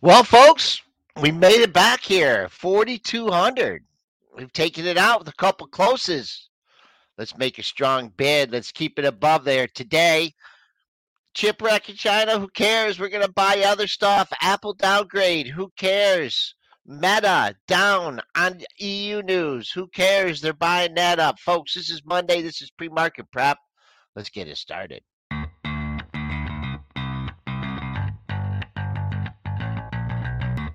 Well, folks, we made it back here. 4,200. We've taken it out with a couple closes. Let's make a strong bid. Let's keep it above there today. Chipwreck in China, who cares? We're going to buy other stuff. Apple downgrade, who cares? Meta down on EU news, who cares? They're buying that up. Folks, this is Monday. This is pre market prep. Let's get it started.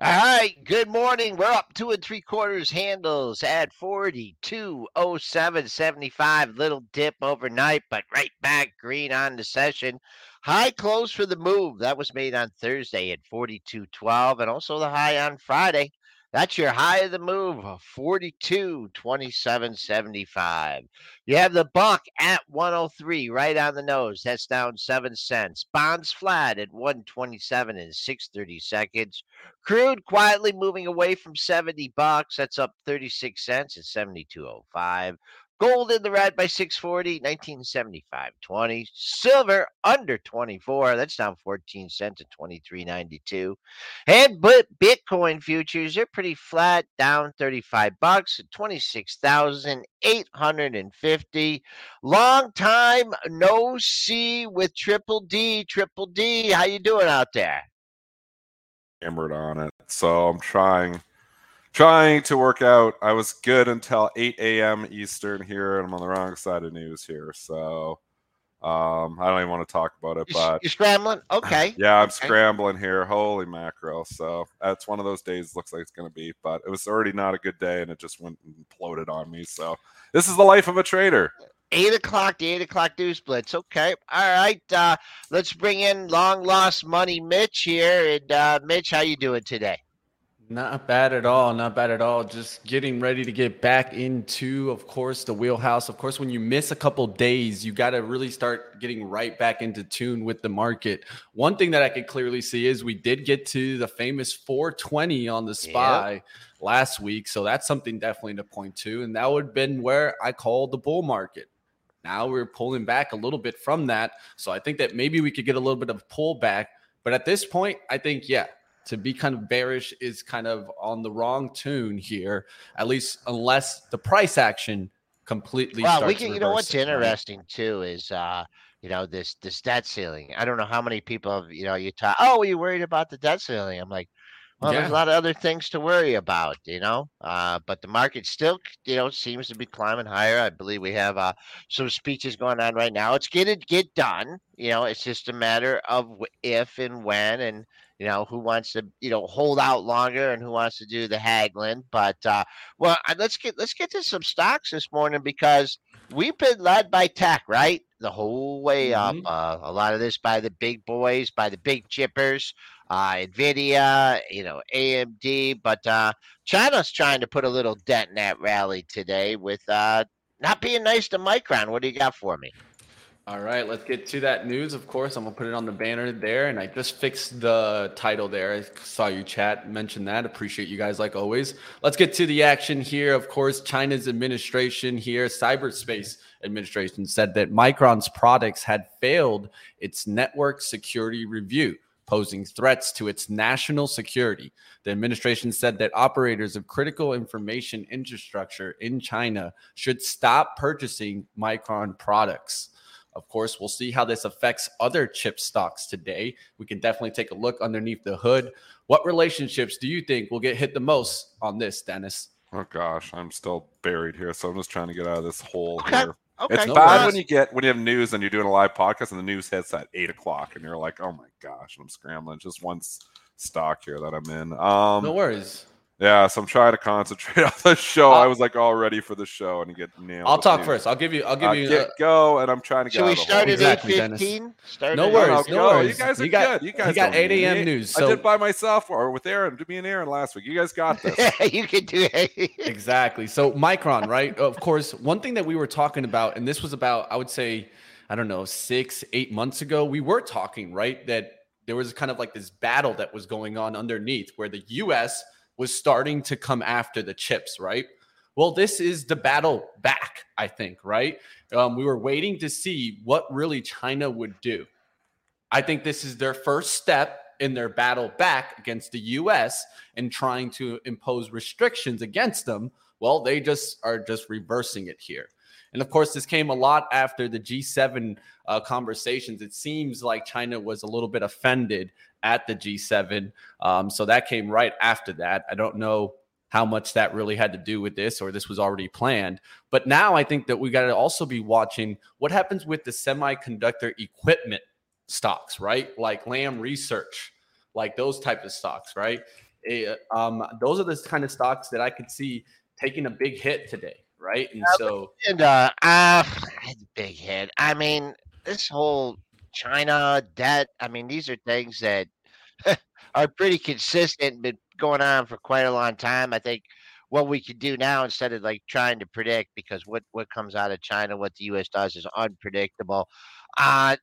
All right, good morning. We're up two and three quarters handles at 4207.75. Little dip overnight, but right back green on the session. High close for the move. That was made on Thursday at 42.12, and also the high on Friday. That's your high of the move, uh, 42.27.75. You have the buck at 103, right on the nose. That's down seven cents. Bonds flat at 127 and 630 seconds. Crude quietly moving away from 70 bucks. That's up 36 cents at 72.05. Gold in the red by 640, 1975.20. Silver under 24. That's down 14 cents at 23.92. And but Bitcoin futures are pretty flat, down 35 bucks at 26,850. Long time no see with Triple D. Triple D, how you doing out there? Hammered on it. So I'm trying trying to work out. I was good until 8 a.m. Eastern here, and I'm on the wrong side of news here. So um, I don't even want to talk about it, but You're scrambling? Okay. yeah, I'm Okay. scrambling here. Holy mackerel. So that's one of those days looks like it's going to be, but it was already not a good day and it just went and imploded on me. So this is the life of a trader. Eight o'clock, the eight o'clock news blitz. Okay. All right. Uh, let's bring in long lost money Mitch here. And uh, Mitch, how you doing today? Not bad at all. Not bad at all. Just getting ready to get back into, of course, the wheelhouse. Of course, when you miss a couple days, you got to really start getting right back into tune with the market. One thing that I could clearly see is we did get to the famous 420 on the SPY last week. So that's something definitely to point to. And that would have been where I called the bull market. Now we're pulling back a little bit from that. So I think that maybe we could get a little bit of pullback. But at this point, I think, yeah, to be kind of bearish is kind of on the wrong tune here, at least unless the price action completely. Well, we can. You know what's reversing, right? interesting too is uh, you know this this debt ceiling. I don't know how many people have you know you talk. Oh, are you worried about the debt ceiling? I'm like, well, there's a lot of other things to worry about, you know. Uh, but the market still, you know, seems to be climbing higher. I believe we have uh, some speeches going on right now. It's getting get done. You know, it's just a matter of if and when and you know who wants to you know hold out longer and who wants to do the haggling but uh well let's get let's get to some stocks this morning because we've been led by tech right? The whole way up Mhm. uh, a lot of this by the big boys by the big chippers uh nvidia you know amd but uh china's trying to put a little dent in that rally today with uh not being nice to micron. What do you got for me All right, let's get to that news. Of course, I'm gonna put it on the banner there, and I just fixed the title there. I saw you chat mention that. Appreciate you guys like always. Let's get to the action here. Of course, China's administration here, cyberspace administration, said that Micron's products had failed its network security review, posing threats to its national security. The administration said that operators of critical information infrastructure in China should stop purchasing Micron products. Of course, we'll see how this affects other chip stocks today. We can definitely take a look underneath the hood. What relationships do you think will get hit the most on this, Dennis? Oh gosh, I'm still buried here. So I'm just trying to get out of this hole Okay. here. okay It's no bad worries. when you get when you have news and you're doing a live podcast and the news hits at eight o'clock and you're like, oh my gosh, I'm scrambling. Just one stock here that I'm in. Um, No worries. Yeah, so I'm trying to concentrate on the show. I was like all ready for the show, and you get nailed. I'll talk news. first. I'll give you. I'll give Uh, you. get uh, go, and I'm trying to get. Should we out of start at Exactly, eight fifteen? No worries, No, no go. worries. You guys are You got- good. You guys you got 8 a.m. me. news, I so- did by myself or with Aaron. Me and Aaron last week. You guys got this. eight. you can do it. Exactly. So Micron, right? Of course, one thing that we were talking about, and this was about, I would say, I don't know, six, eight months ago, we were talking, right? That there was kind of like this battle that was going on underneath where the US was starting to come after the chips, right? Well, this is the battle back, I think, right? Um, we were waiting to see what really China would do. I think this is their first step in their battle back against the US and trying to impose restrictions against them. Well, they just are just reversing it here. And of course, this came a lot after the G7 uh, conversations. It seems like China was a little bit offended at the G7. Um, so that came right after that. I don't know how much that really had to do with this or this was already planned. But now I think that we got to also be watching what happens with the semiconductor equipment stocks, right? Like Lam Research, like those type of stocks, right? Eh, um, those are the kind of stocks that I could see taking a big hit today, right? And so And uh, uh big hit. I mean, this whole China debt. I mean, these are things that are pretty consistent, been going on for quite a long time. I think what we could do now instead of like trying to predict because what what comes out of China, what the U.S. does is unpredictable. Uh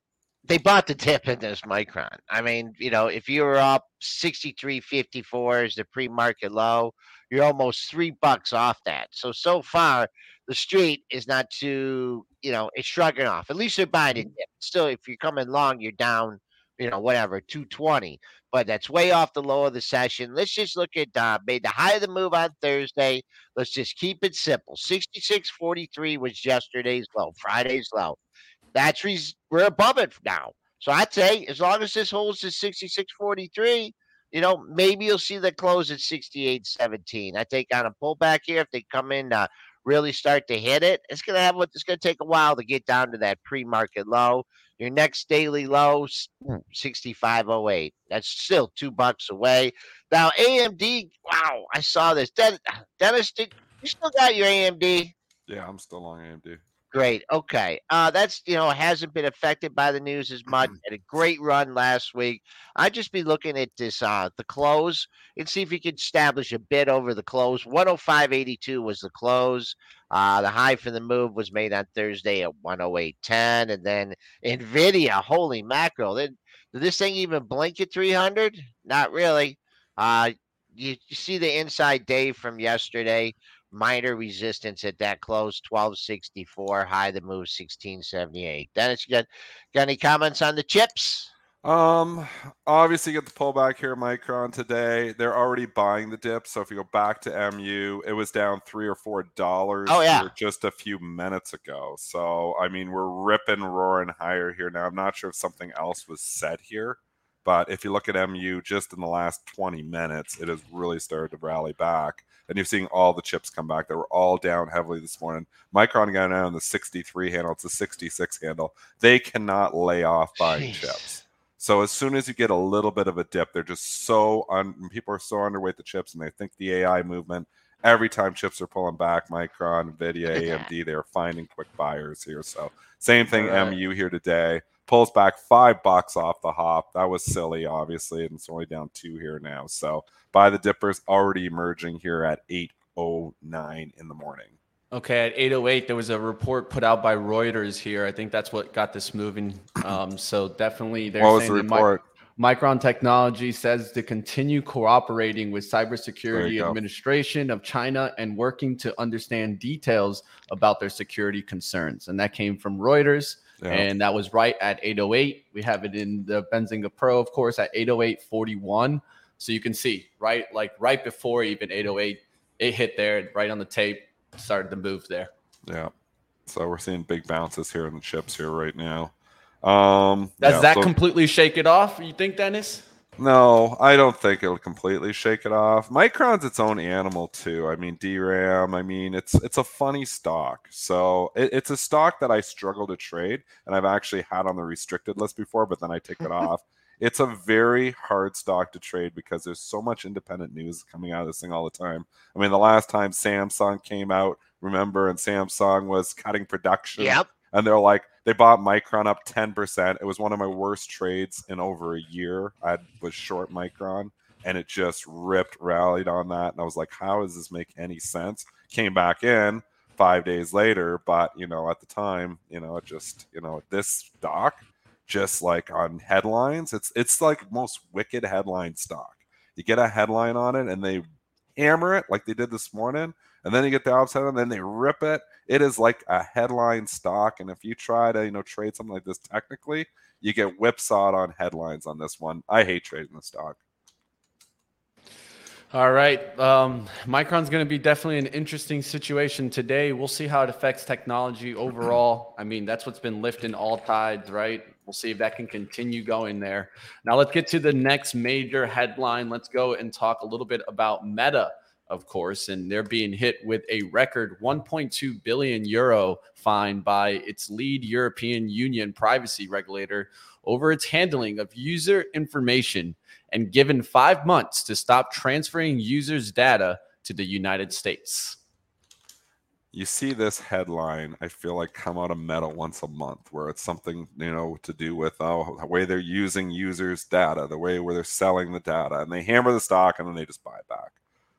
they bought the dip in this micron. I mean, you know, if you were up 63.54 is the pre-market low, you're almost three bucks off that. So so far, the street is not too, you know, it's shrugging off. At least they're buying it. dip. Still, if you're coming long, you're down, you know, whatever, 220. But that's way off the low of the session. Let's just look at uh, made the high of the move on Thursday. Let's just keep it simple. 66.43 was yesterday's low, Friday's low. That's res- we're above it now. So I'd say as long as this holds to 66.43, you know, maybe you'll see the close at 68.17. I think on a pullback here, if they come in uh, really start to hit it, it's gonna have what it's gonna take a while to get down to that pre-market low. Your next daily low, hmm, 65.08. That's still two bucks away. Now AMD, wow, I saw this. Den- Dennis, did you still got your AMD? Yeah, I'm still on AMD. Great. Okay. Uh, that's you know hasn't been affected by the news as much. Had a great run last week. I'd just be looking at this uh the close and see if you could establish a bid over the close. 105.82 was the close. Uh, the high for the move was made on Thursday at 108.10, and then Nvidia. Holy mackerel! Did, did this thing even blink at 300? Not really. Uh, you, you see the inside day from yesterday minor resistance at that close 1264 high the move 1678 dennis you got got any comments on the chips Um, obviously get the pullback here, Micron today. They're already buying the dip. So if you go back to MU, it was down three or four dollars Oh, yeah. just a few minutes ago. So I mean, we're ripping, roaring higher here now. I'm not sure if something else was said here, but if you look at MU just in the last 20 minutes, it has really started to rally back. And you're seeing all the chips come back. They were all down heavily this morning. Micron got down the 63 handle. It's a 66 handle. They cannot lay off buying Jeez. chips. So as soon as you get a little bit of a dip, they're just so un- people are so underweight the chips, and they think the AI movement. Every time chips are pulling back, Micron, Nvidia, AMD, they are finding quick buyers here. So same thing, right. MU here today pulls back five bucks off the hop. That was silly, obviously, and it's only down two here now. So buy the dippers already emerging here at eight oh nine in the morning. Okay, at 808, there was a report put out by Reuters here. I think that's what got this moving. Um, so definitely, they're what was the report? Micron Technology says to continue cooperating with Cybersecurity go. Administration of China and working to understand details about their security concerns. And that came from Reuters, Yeah. and that was right at 808. We have it in the Benzinga Pro, of course, at 808.41. So you can see right, like right before even 808, it hit there right on the tape, started to move there. Yeah. So we're seeing big bounces here in the chips here right now. Um, Does yeah, that so- completely shake it off? You think, Dennis? No, I don't think it'll completely shake it off. Micron's its own animal too. I mean, DRAM. I mean, it's it's a funny stock. So it, it's a stock that I struggle to trade, and I've actually had on the restricted list before, but then I take it off. it's a very hard stock to trade because there's so much independent news coming out of this thing all the time. I mean, the last time Samsung came out, remember, and Samsung was cutting production. Yep. And they're like, they bought Micron up 10%. It was one of my worst trades in over a year. I was short Micron and it just ripped, rallied on that. And I was like, how does this make any sense? Came back in five days later, but you know, at the time, you know, it just, you know, this stock just like on headlines. It's it's like most wicked headline stock. You get a headline on it and they hammer it like they did this morning, and then you get the opposite and then they rip it. It is like a headline stock. And if you try to, you know, trade something like this technically, you get whipsawed on headlines on this one. I hate trading the stock. All right. Um, Micron's going to be definitely an interesting situation today. We'll see how it affects technology overall. I mean, that's what's been lifting all tides, right? We'll see if that can continue going there. Now, let's get to the next major headline. Let's go and talk a little bit about Meta, of course, and they're being hit with a record 1.2 billion euro fine by its lead European Union privacy regulator over its handling of user information and given five months to stop transferring users' data to the United States. You see this headline i feel like come out of meta once a month where it's something you know to do with oh the way they're using users data the way where they're selling the data and they hammer the stock and then they just buy it back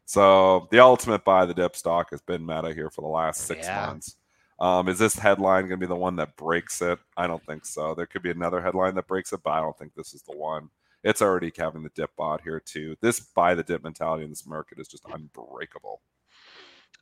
so the ultimate buy the dip stock has been meta here for the last six yeah. months. Um, is this headline going to be the one that breaks it? I don't think so. There could be another headline that breaks it but i don't think this is the one. It's already having the dip bot here too. This buy the dip mentality in this market is just unbreakable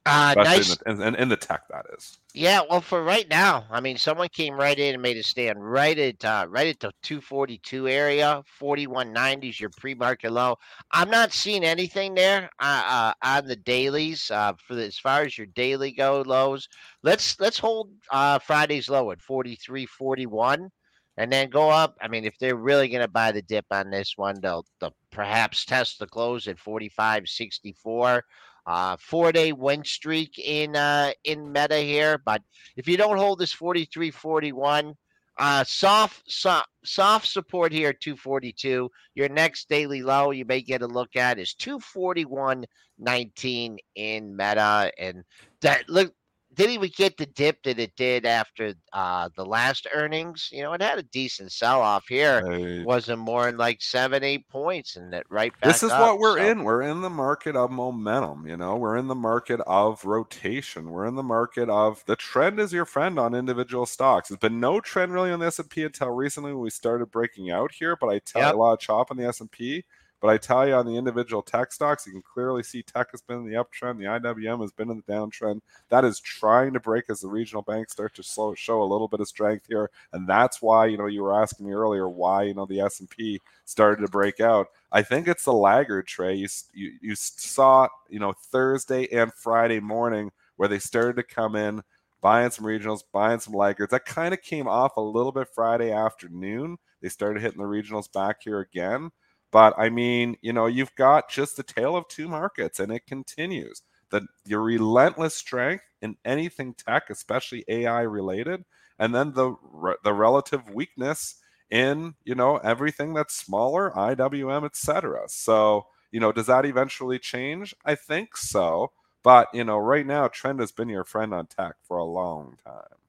uh, nice. In the, in, in the tech, that is. Yeah, well, for right now, I mean, someone came right in and made a stand right at uh, right at the 242 area. 4190 is your pre-market low. I'm not seeing anything there uh, uh, on the dailies uh, for the, as far as your daily go lows. Let's let's hold uh, Friday's low at 43.41 and then go up. I mean, if they're really going to buy the dip on this one, they'll, they'll perhaps test the close at 45.64. Uh, four day win streak in uh, in meta here, but if you don't hold this 43 41, uh, soft, soft soft support here 242. Your next daily low you may get a look at is 241.19 in meta, and that look didn't even get the dip that it did after uh, the last earnings. You know, it had a decent sell off here. Right. Wasn't more than like seven, eight points, and it right back. This is up, what we're so. in. We're in the market of momentum. You know, we're in the market of rotation. We're in the market of the trend is your friend on individual stocks. There's been no trend really on the S and P until recently when we started breaking out here. But I tell yep. a lot of chop on the S and P. But I tell you, on the individual tech stocks, you can clearly see tech has been in the uptrend. The IWM has been in the downtrend. That is trying to break as the regional banks start to slow, show a little bit of strength here, and that's why you know you were asking me earlier why you know the S and P started to break out. I think it's the laggard Trey. You, you you saw you know Thursday and Friday morning where they started to come in buying some regionals, buying some laggards. That kind of came off a little bit Friday afternoon. They started hitting the regionals back here again. But I mean, you know, you've got just the tale of two markets, and it continues. The your relentless strength in anything tech, especially AI related, and then the the relative weakness in you know everything that's smaller, IWM, etc. So you know, does that eventually change? I think so. But you know, right now, trend has been your friend on tech for a long time.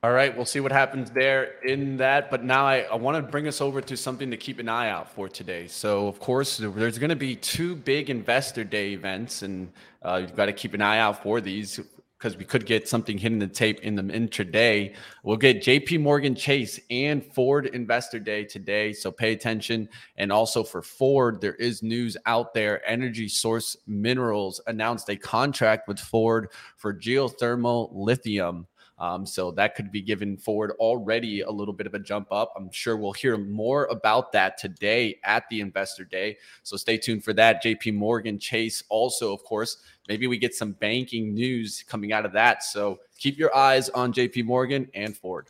All right, we'll see what happens there in that. But now I, I want to bring us over to something to keep an eye out for today. So, of course, there's going to be two big investor day events, and uh, you've got to keep an eye out for these because we could get something hitting the tape in the intraday. We'll get JP Morgan Chase and Ford Investor Day today. So pay attention. And also for Ford, there is news out there. Energy Source Minerals announced a contract with Ford for geothermal lithium. Um, so that could be given Ford already a little bit of a jump up. I'm sure we'll hear more about that today at the investor day. So stay tuned for that. JP Morgan Chase also, of course, maybe we get some banking news coming out of that. So keep your eyes on JP Morgan and Ford.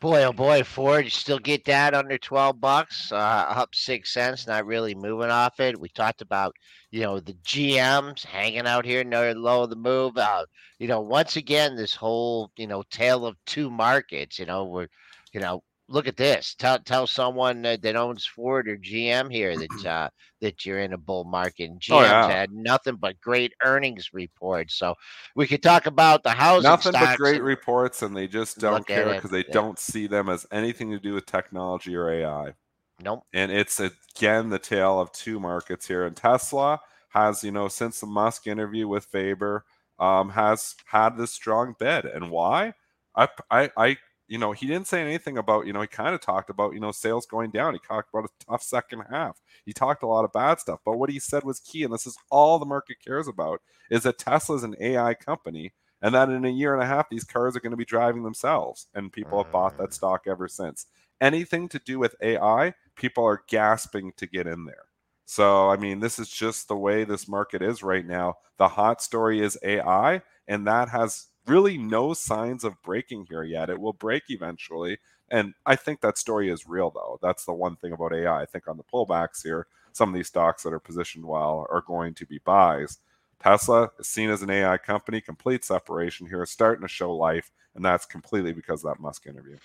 Boy, oh boy, Ford, you still get that under 12 bucks, uh, up six cents, not really moving off it. We talked about, you know, the GMs hanging out here, no low of the move. Uh, you know, once again, this whole, you know, tale of two markets, you know, we're, you know, look at this. Tell tell someone that, that owns Ford or GM here that uh, that you're in a bull market. And GM's Oh, yeah. had nothing but great earnings reports. So we could talk about the housing Nothing but great reports, and they just don't care because they yeah. don't see them as anything to do with technology or AI. Nope. And it's again the tale of two markets here. And Tesla has, you know, since the Musk interview with Faber, um, has had this strong bid. And why? I, I, I, you know, he didn't say anything about, you know, he kind of talked about, you know, sales going down. He talked about a tough second half. He talked a lot of bad stuff. But what he said was key, and this is all the market cares about, is that Tesla's an AI company and that in a year and a half these cars are going to be driving themselves and people have bought that Mm. stock ever since anything to do with ai people are gasping to get in there so i mean this is just the way this market is right now the hot story is ai and that has really no signs of breaking here yet it will break eventually and i think that story is real though that's the one thing about ai i think on the pullbacks here some of these stocks that are positioned well are going to be buys Tesla is seen as an AI company, complete separation here, starting to show life, and that's completely because of that Musk interview.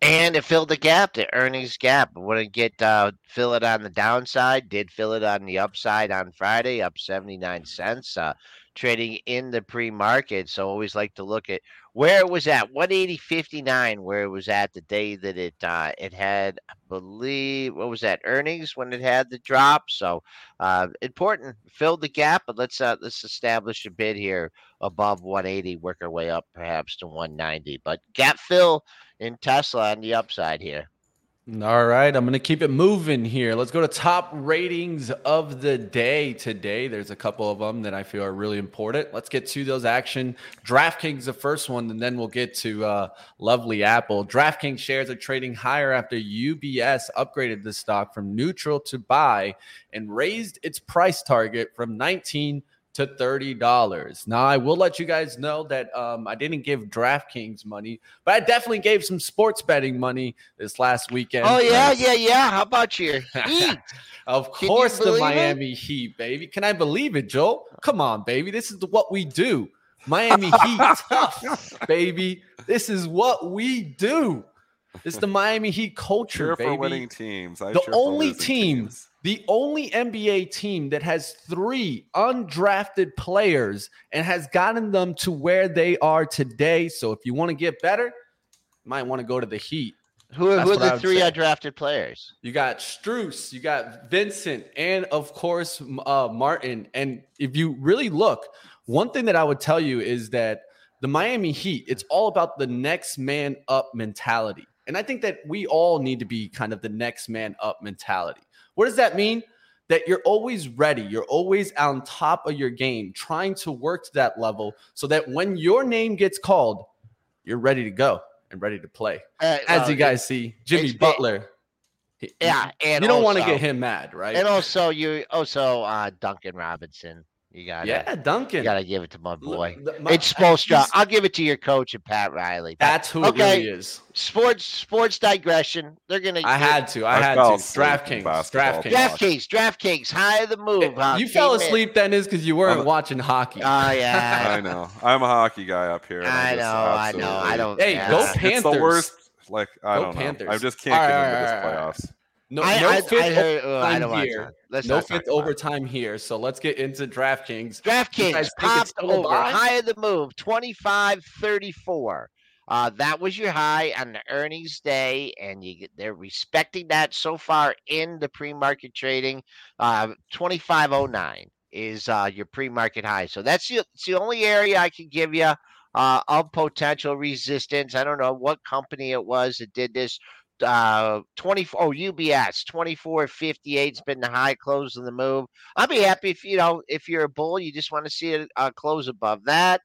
And it filled the gap, the earnings gap. Wouldn't get uh, fill it on the downside. Did fill it on the upside on Friday, up seventy nine cents. Uh, trading in the pre market. So always like to look at where it was at. One eighty fifty nine, where it was at the day that it uh, it had, I believe, what was that earnings when it had the drop. So uh, important, filled the gap. But let's uh, let's establish a bid here above one eighty. Work our way up perhaps to one ninety. But gap fill in Tesla on the upside here. All right, I'm going to keep it moving here. Let's go to top ratings of the day today. There's a couple of them that I feel are really important. Let's get to those action. DraftKings, the first one, and then we'll get to uh, Lovely Apple. DraftKings shares are trading higher after UBS upgraded the stock from neutral to buy and raised its price target from 19 to $30. Now, I will let you guys know that um, I didn't give DraftKings money, but I definitely gave some sports betting money this last weekend. Oh yeah, yeah, yeah. How about your Heat? Of Can you course, the believe it? Miami Heat, baby. Can I believe it, Joel? Come on, baby. This is what we do. Miami Heat tough, baby. This is what we do. It's the Miami Heat culture, Cheer baby. for winning teams. I The cheer only losing team- teams. The only NBA team that has three undrafted players and has gotten them to where they are today. So if you want to get better, you might want to go to the Heat. Who, who are the three say. undrafted players? You got Strus, you got Vincent, and of course uh, Martin. And if you really look, one thing that I would tell you is that the Miami Heat, it's all about the next man up mentality. And I think that we all need to be kind of the next man up mentality. What does that mean? That you're always ready, you're always on top of your game, trying to work to that level so that when your name gets called, you're ready to go and ready to play. Uh, As well, you guys see, Jimmy it- Butler. he- yeah, and you don't want to get him mad, right? And also, you also uh, Duncan Robinson. You got yeah, You Duncan. gotta give it to my boy. the- my- It's Spoelstra. he's- I'll give it to your coach and Pat Riley. That- That's who Okay. it really is. sports sports digression. They're gonna. I had to. I I had fell to. asleep in DraftKings. basketball. DraftKings. DraftKings. DraftKings. High of the move. huh? you fell Came in. asleep then is because you weren't I'm- watching hockey. Oh yeah. I know. I'm a hockey guy up here. and I just know. I know. I absolutely- don't. Hey, yeah. go Panthers. it's the worst. Like I Go don't know. I just can't All get right, into this all right, all right. playoffs. No, I, no I, fifth I heard. oh, I overtime don't here. Let's No fifth about it. overtime here. So let's get into DraftKings. DraftKings guys think it's popped over high of the move 25.34. Uh, that was your high on the earnings day, and you get- they're respecting that so far in the pre-market trading. Uh, 25.09 is uh, your pre-market high, so that's the, it's the only area I can give you uh, of potential resistance. I don't know what company it was that did this. Uh, 24 oh UBS 24.58 has been the high close of the move. I'll be happy if you know if you're a bull, you just want to see it uh, close above that.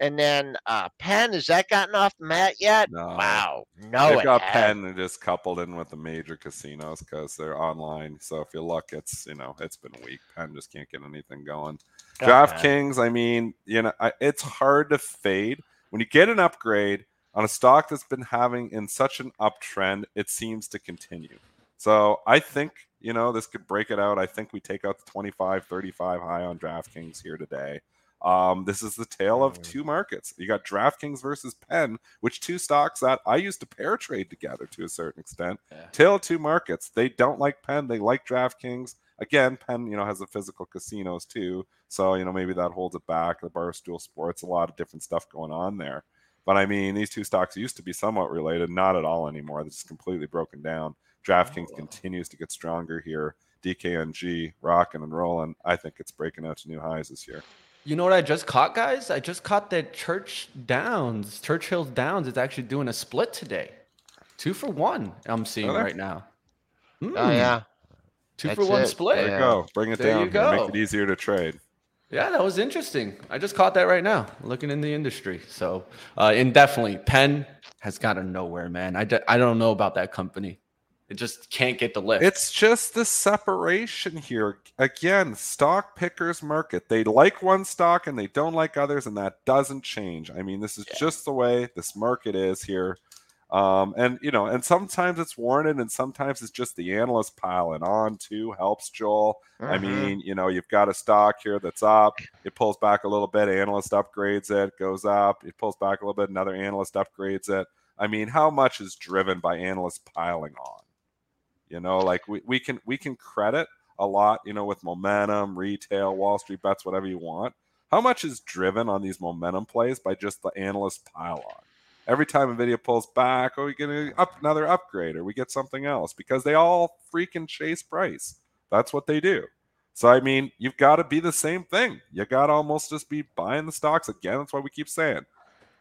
And then uh Penn, has that gotten off the mat yet? No. Wow, no, They've it got. Penn and just coupled in with the major casinos because they're online. So if you look, it's you know it's been weak. Penn just can't get anything going. Okay. DraftKings, I mean, you know, I, it's hard to fade when you get an upgrade on a stock that's been having in such an uptrend. It seems to continue. So I think you know this could break it out. I think we take out the 25, 35 high on DraftKings here today. Um, this is the tale of Mm. two markets. You got DraftKings versus Penn, which two stocks that I used to pair trade together to a certain extent. Yeah. Tale of two markets. They don't like Penn. They like DraftKings. Again, Penn, you know, has the physical casinos too. So, you know, maybe that holds it back. The Barstool Sports, a lot of different stuff going on there. But I mean, these two stocks used to be somewhat related, not at all anymore. This is completely broken down. DraftKings Oh. continues to get stronger here. DKNG rocking and rolling. I think it's breaking out to new highs this year. You know what I just caught, guys? I just caught that Church Downs, Churchill Downs is actually doing a split today. Two for one, I'm seeing Are right now. Oh Hmm, yeah. Two for one it. split. There you go. Bring it There down. you here. Make it easier to trade. Yeah, that was interesting. I just caught that right now, looking in the industry. So, uh, and definitely, Penn has got to nowhere, man. I I don't know about that company. It just can't get the lift. It's just the separation here. Again, stock pickers market. They like one stock and they don't like others, and that doesn't change. I mean, this is Yeah. just the way this market is here. Um, and you know, and sometimes it's warranted, and sometimes it's just the analyst piling on too. Helps Joel. I Mhm. mean, you know, you've got a stock here that's up. It pulls back a little bit. Analyst upgrades it, goes up. It pulls back a little bit. Another analyst upgrades it. I mean, how much is driven by analysts piling on? You know, like we, we can we can credit a lot, you know, with momentum, retail, Wall Street bets, whatever you want. How much is driven on these momentum plays by just the analyst pile on? Every time Nvidia pulls back, oh, we get up another upgrade or we get something else because they all freaking chase price. That's what they do. So I mean, you've got to be the same thing. You got to almost just be buying the stocks again. That's why we keep saying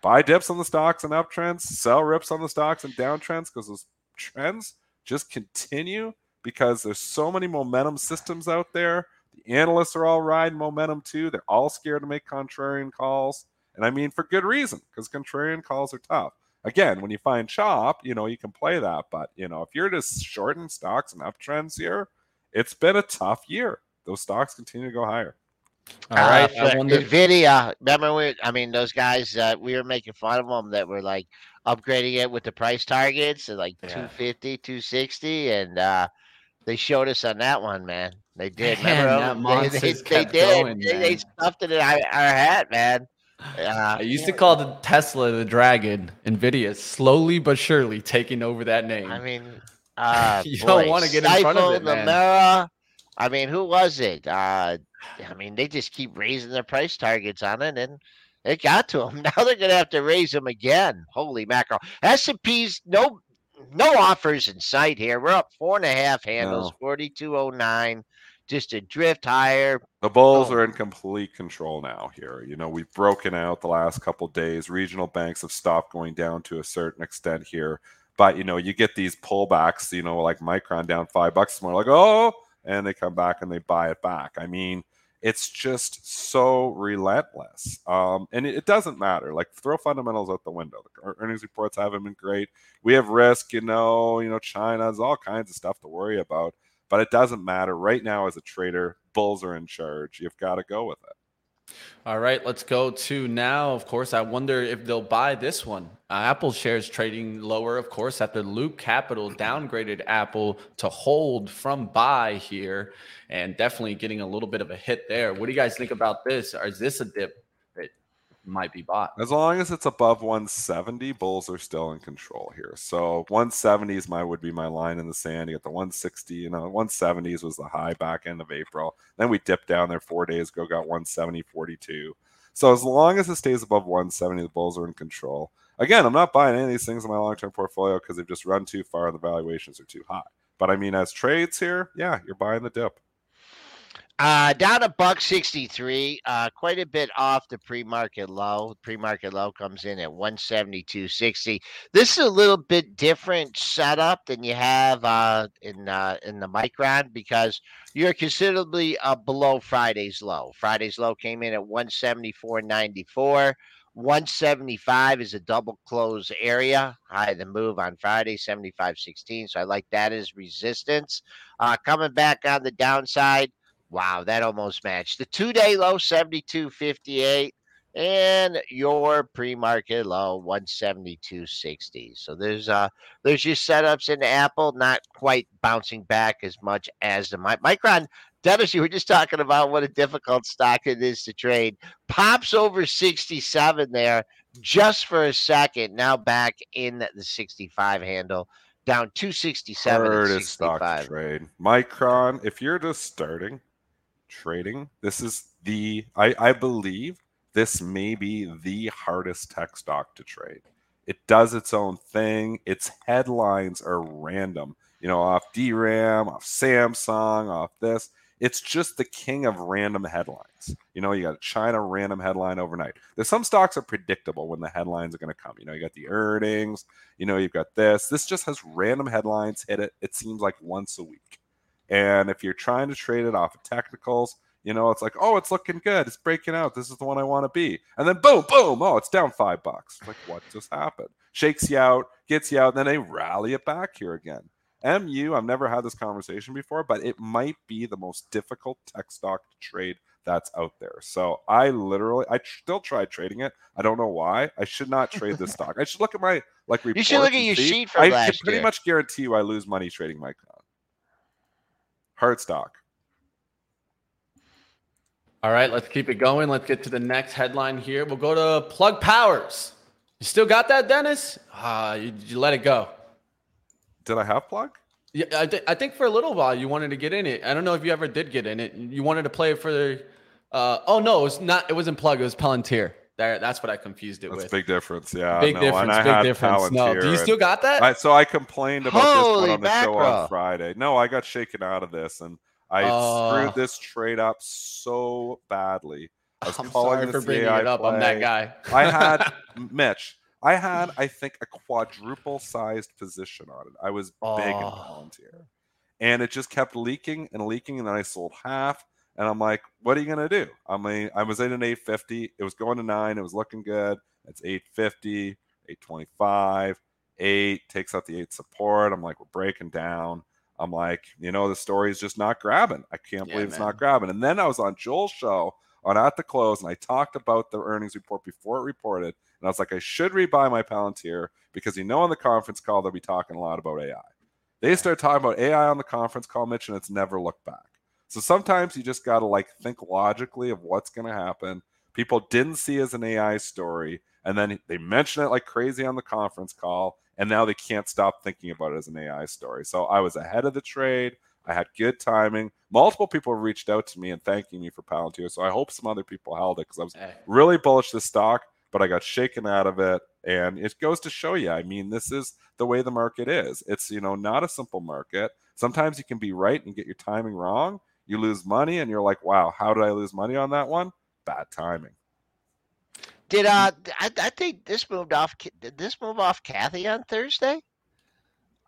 buy dips on the stocks and uptrends, sell rips on the stocks and downtrends because those trends just continue because there's so many momentum systems out there. The analysts are all riding momentum too. They're all scared to make contrarian calls. And I mean, for good reason, because contrarian calls are tough. Again, when you find chop, you know, you can play that. But, you know, if you're just shorting stocks and uptrends here, it's been a tough year. Those stocks continue to go higher. All right. Uh, I for wonder. Nvidia. Remember, we, I mean, those guys. Uh, we were making fun of them that were like upgrading it with the price targets, at like Yeah. 250, 260, and uh, they showed us on that one, man. They did. Man, Remember, that them? they, monster's they, they did. going, they, they stuffed it in our, our hat, man. Uh, I used to call the Tesla the dragon. Nvidia is slowly but surely taking over that name. I mean, uh, You don't wanna get in front of it, man. I mean, who was it? Uh, I mean, they just keep raising their price targets on it, and it got to them. Now they're gonna have to raise them again. Holy mackerel! S and P's no no offers in sight here. We're up four and a half handles, forty two oh nine, just a drift higher. The Bulls Oh. are in complete control now here. You know, we've broken out the last couple days. Regional banks have stopped going down to a certain extent here. But, you know, you get these pullbacks, you know, like Micron down five bucks more, like, oh, and they come back and they buy it back. I mean, it's just so relentless. Um, and it, it doesn't matter. Like, throw fundamentals out the window. The earnings reports haven't been great. We have risk, you know, you know, China's all kinds of stuff to worry about but it doesn't matter right now as a trader bulls are in charge you've got to go with it All right, let's go to now. Of course, I wonder if they'll buy this one. Uh, Apple shares trading lower, of course, after Loop Capital downgraded Apple to hold from buy here, and definitely getting a little bit of a hit there. What do you guys think about this? Or is this a dip might be bought? as long as it's above 170 bulls are still in control here. So 170 is my would be my line in the sand. You get the 160 you know 170s was the high back end of april. Then we dipped down there four days ago got 170 42 so as long as it stays above 170 the bulls are in control. Again i'm not buying any of these things in my long-term portfolio because they've just run too far and the valuations are too high. But i mean as trades here yeah you're buying the dip Uh, down a buck sixty three. Uh, quite a bit off the pre market low. Pre market low comes in at one seventy two sixty. This is a little bit different setup than you have uh, in uh, in the Micron because you're considerably uh, below Friday's low. Friday's low came in at one seventy four ninety four. 175 is a double close area. High the move on Friday, 75.16. So I like that as resistance. Uh, coming back on the downside, Wow, that almost matched the two day low 72.58 and your pre-market low 172.60. So there's uh there's your setups in Apple, not quite bouncing back as much as the Mi- Micron Dennis, you were just talking about what a difficult stock it is to trade. Pops over 67 there just for a second. Now back in the 65 handle, down 267 and Hardest stock to trade. Micron, if you're just starting trading, this is the I, I believe this may be the hardest tech stock to trade. It does its own thing. Its headlines are random. You know, off DRAM, off Samsung, off this. It's just the king of random headlines. You know, you got a China random headline overnight. There's some stocks are predictable when the headlines are going to come. You know, you got the earnings, you know, you've got this. This just has random headlines hit it. It seems like once a week. And if you're trying to trade it off of technicals, you know, it's like, oh, it's looking good. It's breaking out. This is the one I want to be. And then boom, boom, oh, it's down five bucks. Like, what just happened? Shakes you out, gets you out, and then they rally it back here again. MU, I've never had this conversation before, but it might be the most difficult tech stock to trade that's out there. So I literally, I still tried trading it. I don't know why. I should not trade this stock. I should look at my like You should look at your sheet I can pretty year. much guarantee you I lose money trading Micron. Hard stock. All right, let's keep it going. Let's get to the next headline here. We'll go to Plug Powers. You still got that, Dennis? Ah, you, you let it go. Did I have plug? Yeah, I, th- I think for a little while you wanted to get in it. I don't know if you ever did get in it. You wanted to play it for the. Uh, oh no, it was not. It wasn't Plug. It was Palantir. There, that's what I confused it That's a with. big difference. Yeah. big no, difference. and I Big had difference. No, do you still got that? I, so I complained about this one on the show mackerel. on Friday. No, I got shaken out of this, and I Oh. screwed this trade up so badly. I was I'm calling sorry for bringing AI it up. I'm that guy. I had Mitch. I had, I think, a quadruple sized position on it. I was big in oh. Palantir, and it just kept leaking and leaking. And then I sold half, and I'm like, "What are you gonna do?" I mean, I was in an 850. It was going to nine. It was looking good. It's 850, 825, eight takes out the eight support. I'm like, we're breaking down. I'm like, you know, the story is just not grabbing. I can't Yeah, believe it's man. not grabbing. And then I was on Joel's show on At the Close, and I talked about the earnings report before it reported. And I was like, I should rebuy my Palantir because you know on the conference call they'll be talking a lot about AI. They start talking about AI on the conference call, Mitch, and it's never looked back. So sometimes you just got to like think logically of what's going to happen. People didn't see as an AI story, and then they mention it like crazy on the conference call, and now they can't stop thinking about it as an AI story. So I was ahead of the trade. I had good timing. Multiple people reached out to me and thanking me for Palantir. So I hope some other people held it because I was really bullish this stock, but I got shaken out of it. And it goes to show you, I mean, this is the way the market is. It's, you know, not a simple market. Sometimes you can be right and get your timing wrong. You lose money and you're like, wow, how did I lose money on that one? Bad timing. Did uh, I, I think this moved off. Did this move off Cathie on Thursday?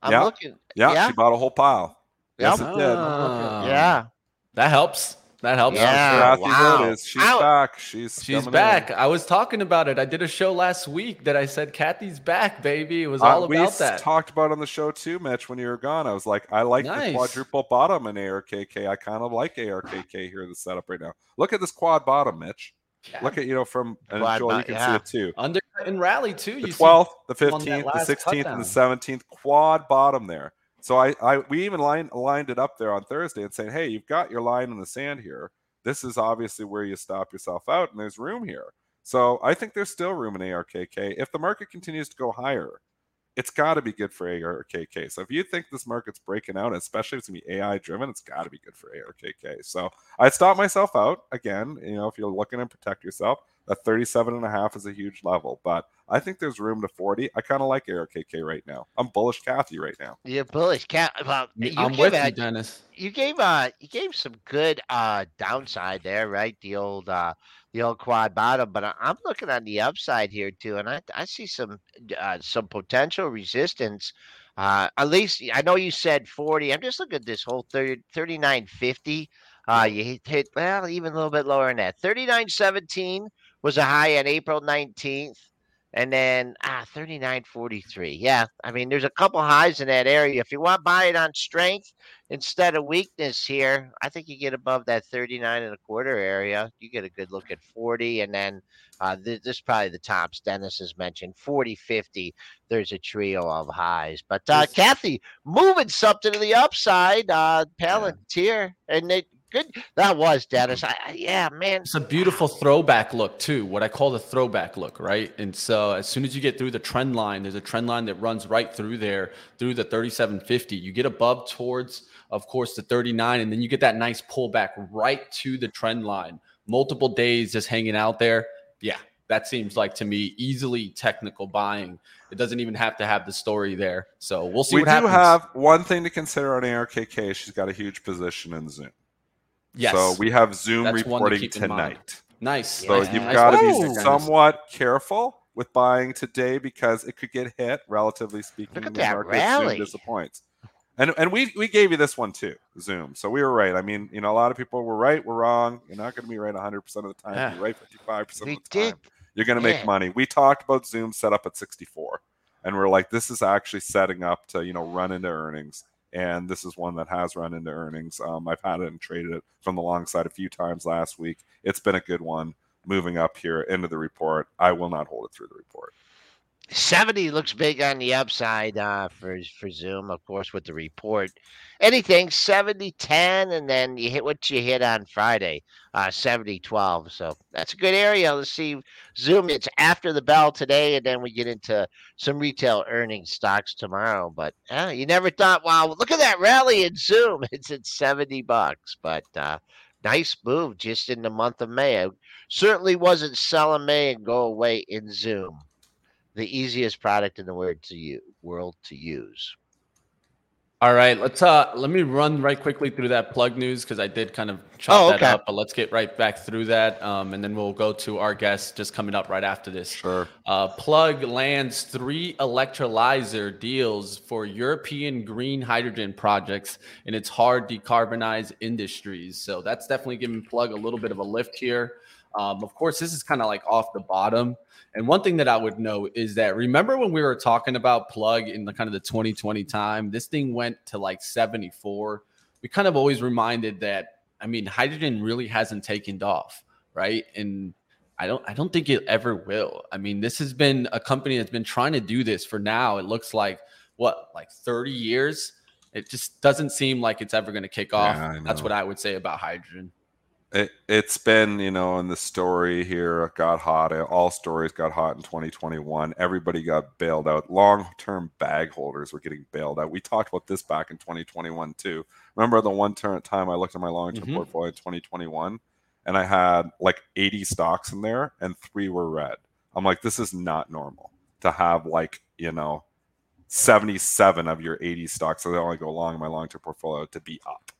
I'm Yeah. looking. Yeah, Yeah. she bought a whole pile. Yes, it did. Ah, yeah. that helps. That helps. Yeah. Cathie wow. Lotus, she's Ow. back. She's She's coming in. back. I was talking about it. I did a show last week that I said Cathie's back, baby. It was Uh, all we about s- that. talked about it on the show too, Mitch. When you were gone, I was like, I like Nice. the quadruple bottom in ARKK. I kind of like ARKK here. In the setup right now. Look at this quad bottom, Mitch. Yeah. Look at you know from and Quad Joel, you can yeah. see it too. Undercut and rally too. The You twelfth, the fifteenth, the sixteenth, and the seventeenth quad bottom there. So I, I we even lined lined it up there on Thursday and saying, hey, you've got your line in the sand here. This is obviously where you stop yourself out, and there's room here. So I think there's still room in ARKK. If the market continues to go higher, it's got to be good for ARKK. So if you think this market's breaking out, especially if it's gonna be AI driven, it's got to be good for ARKK. So I stopped myself out again. You know, if you're looking to protect yourself, that 37 and a half is a huge level, but I think there's room to 40. I kind of like ARKK right now. I'm bullish Cathie right now. You're bullish. Cat. Well, you I'm gave with a- you, Dennis. you gave uh you gave some good uh downside there, right? The old uh the old quad bottom, but I- I'm looking on the upside here too, and I I see some uh, some potential resistance. Uh, at least I know you said 40. I'm just looking at this whole 30, 39.50. Uh, you hit, hit well even a little bit lower than that. 39.17 was a high on April 19th. And then ah, 39.43. Yeah, I mean, there's a couple highs in that area. If you want to buy it on strength, instead of weakness here, I think you get above that 39 and a quarter area. You get a good look at 40. And then uh, this, this is probably the tops Dennis has mentioned 40, 50. There's a trio of highs. But uh, Cathie, moving something to the upside, uh, Palantir. And they, Good. That was Dennis. I, I, yeah, man. It's a beautiful throwback look too. What I call the throwback look, right? And so as soon as you get through the trend line, there's a trend line that runs right through there through the 3750. You get above towards, of course, the 39, and then you get that nice pullback right to the trend line. Multiple days just hanging out there. Yeah, that seems like to me easily technical buying. It doesn't even have to have the story there. So we'll see. We do happens. have one thing to consider on ARKK. She's got a huge position in Zoom. Yes. So we have Zoom That's one to reporting keep in mind. tonight. Nice. So Yeah. you've Nice got to be somewhat careful with buying today because it could get hit, relatively speaking. Look at the that market rally. Zoom disappoints. And and we we gave you this one too, Zoom. So we were right. I mean, you know, a lot of people were right, we're wrong. You're not going to be right 100 percent of the time. Yeah. You're right 55 percent We of the time. did. You're going to Yeah. make money. We talked about Zoom set up at 64, and we're like, this is actually setting up to you know run into earnings. And this is one that has run into earnings. Um, I've had it and traded it from the long side a few times last week. It's been a good one moving up here into the report. I will not hold it through the report. 70 looks big on the upside uh, for for Zoom, of course, with the report. Anything 70 10, and then you hit what you hit on Friday, uh, 70 12. So that's a good area. Let's see. Zoom, it's after the bell today, and then we get into some retail earnings stocks tomorrow. But uh, you never thought, wow, look at that rally in Zoom. It's at 70 bucks. But uh, nice move just in the month of May. I certainly wasn't selling May and go away in Zoom the easiest product in the world to use, world to use. All right, let's uh let me run right quickly through that plug news because I did kind of chop Oh, that up, but let's get right back through that. Um, and then we'll go to our guest just coming up right after this. Sure. Uh, Plug lands three electrolyzer deals for European green hydrogen projects in its hard decarbonized industries. So that's definitely giving Plug a little bit of a lift here. Um, of course, this is kind of like off the bottom. And one thing that I would know is that remember when we were talking about Plug in the kind of the 2020 time, this thing went to like 74. We kind of always reminded that I mean, hydrogen really hasn't taken off, right? And I don't I don't think it ever will. I mean, this has been a company that's been trying to do this for now. It looks like what, like 30 years? It just doesn't seem like it's ever going to kick off. Yeah, That's what I would say about hydrogen. It, it's been, you know, in the story here, it got hot. All stories got hot in 2021. Everybody got bailed out. Long term bag holders were getting bailed out. We talked about this back in 2021 too. Remember the one turn time I looked at my long term Mhm. portfolio in 2021 and I had like 80 stocks in there and three were red. I'm like, this is not normal to have like, you know, 77 of your 80 stocks that I only go long in my long term portfolio to be up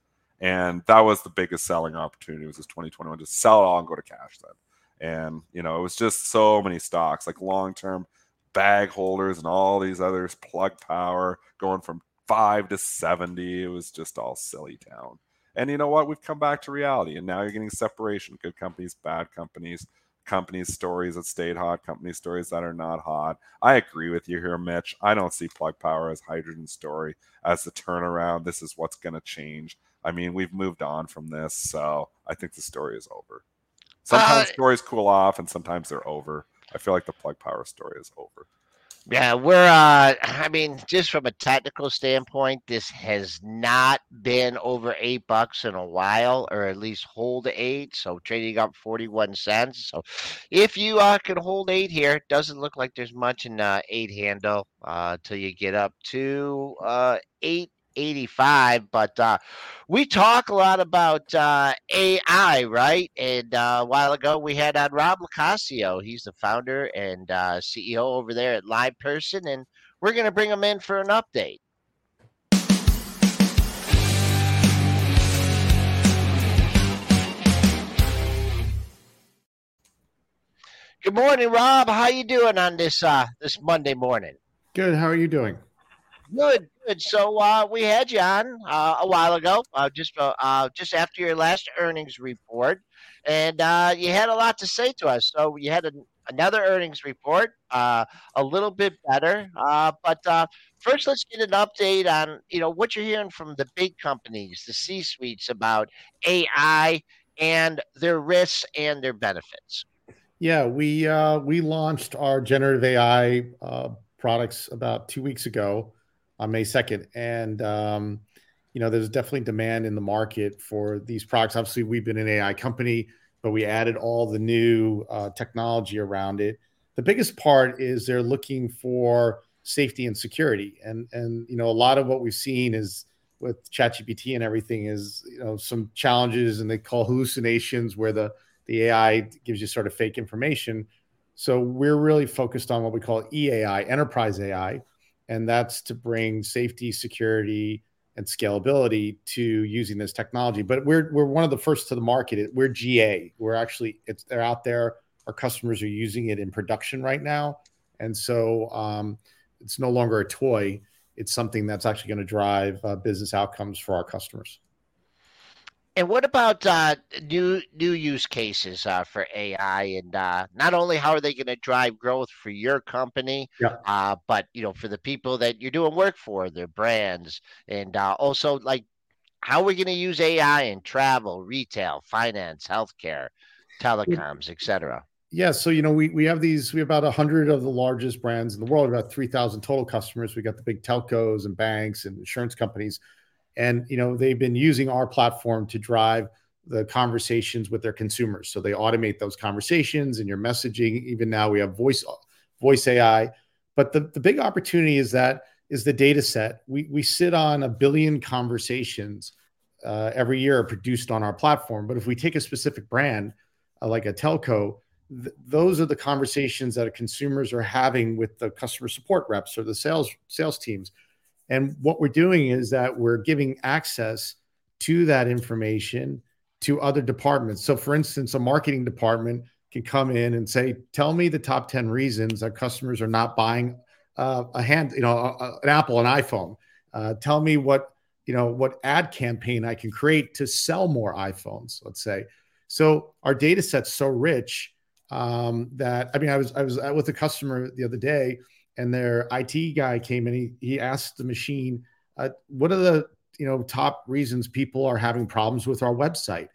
and that was the biggest selling opportunity was this 2021 just sell it all and go to cash then. And you know it was just so many stocks like long-term bag holders and all these others plug power going from 5 to 70 it was just all silly town. And you know what? We've come back to reality and now you're getting separation. Good companies bad companies companies stories that stayed hot company stories that are not hot. I agree with you here mitch. I don't see plug power as hydrogen story as the turnaround. This is what's going to change I mean, we've moved on from this, so I think the story is over. Sometimes Uh, stories cool off, and sometimes they're over. I feel like the plug power story is over. Yeah, we're uh I mean, just from a technical standpoint, this has not been over eight bucks in a while, or at least hold eight. So trading up 41 cents. So if you uh can hold eight here, it doesn't look like there's much in uh eight handle uh till you get up to uh eight 85 but uh we talk a lot about uh ai right and uh, a while ago we had on rob LoCascio he's the founder and uh ceo over there at LivePerson and we're going to bring him in for an update good morning rob how you doing on this uh this monday morning Good. How are you doing? Good, good. So uh, we had you on uh, a while ago, uh, just uh, uh, just after your last earnings report, and uh, you had a lot to say to us. So you had an another earnings report, a little bit better. But first, let's get an update on you know what you're hearing from the big companies, the C suites about AI and their risks and their benefits. Yeah, we we launched our generative AI products about two weeks ago on May second, and um, you know, there's definitely demand in the market for these products. Obviously, we've been an AI company, but we added all the new uh, technology around it. The biggest part is they're looking for safety and security, and and you know, a lot of what we've seen is with ChatGPT and everything is you know some challenges, and they call hallucinations where the the AI gives you sort of fake information. So we're really focused on what we call EAI, enterprise AI, and that's to bring safety, security, and scalability to using this technology. But we're we're one of the first to the market. We're GA. We're actually it's they're out there. Our customers are using it in production right now, and so um, it's no longer a toy. It's something that's actually going to drive uh, business outcomes for our customers. And what about uh, new new use cases uh, for AI? And uh, not only how are they going to drive growth for your company, yeah. Uh, but you know for the people that you're doing work for, their brands, and uh, also like how are we going to use AI in travel, retail, finance, healthcare, telecoms, etc. Yeah, so you know we we have these we have about hundred of the largest brands in the world, about three thousand total customers. We got the big telcos and banks and insurance companies and you know they've been using our platform to drive the conversations with their consumers. So they automate those conversations and your messaging. Even now we have voice voice ai but the, the big opportunity is that is the data set. We, we sit on a billion conversations uh, every year produced on our platform. But if we take a specific brand uh, like a telco th- those are the conversations that consumers are having with the customer support reps or the sales sales teams and what we're doing is that we're giving access to that information to other departments. So, for instance, a marketing department can come in and say, "Tell me the top ten reasons that customers are not buying uh, a hand, you know, a, an Apple, an iPhone. Uh, tell me what you know what ad campaign I can create to sell more iPhones. Let's say." So our data set's so rich um, that I mean, I was I was with a customer the other day and their IT guy came in. He he asked the machine, uh, "What are the you know top reasons people are having problems with our website?"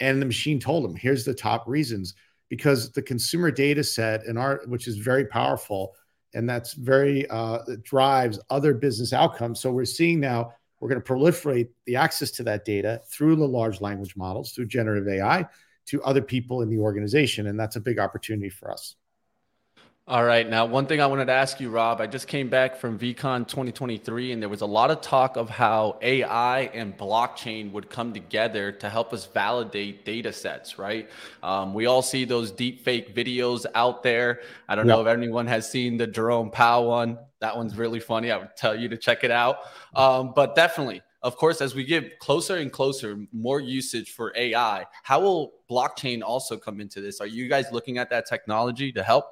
And the machine told him, "Here's the top reasons." Because the consumer data set and our, which is very powerful, and that's very uh, drives other business outcomes. So we're seeing now we're going to proliferate the access to that data through the large language models, through generative AI, to other people in the organization, and that's a big opportunity for us. All right. Now, one thing I wanted to ask you, Rob, I just came back from VCon 2023, and there was a lot of talk of how AI and blockchain would come together to help us validate data sets, right? Um, we all see those deep fake videos out there. I don't know if anyone has seen the Jerome Powell one. That one's really funny. I would tell you to check it out. Um, but definitely, of course, as we get closer and closer, more usage for AI, how will blockchain also come into this? Are you guys looking at that technology to help?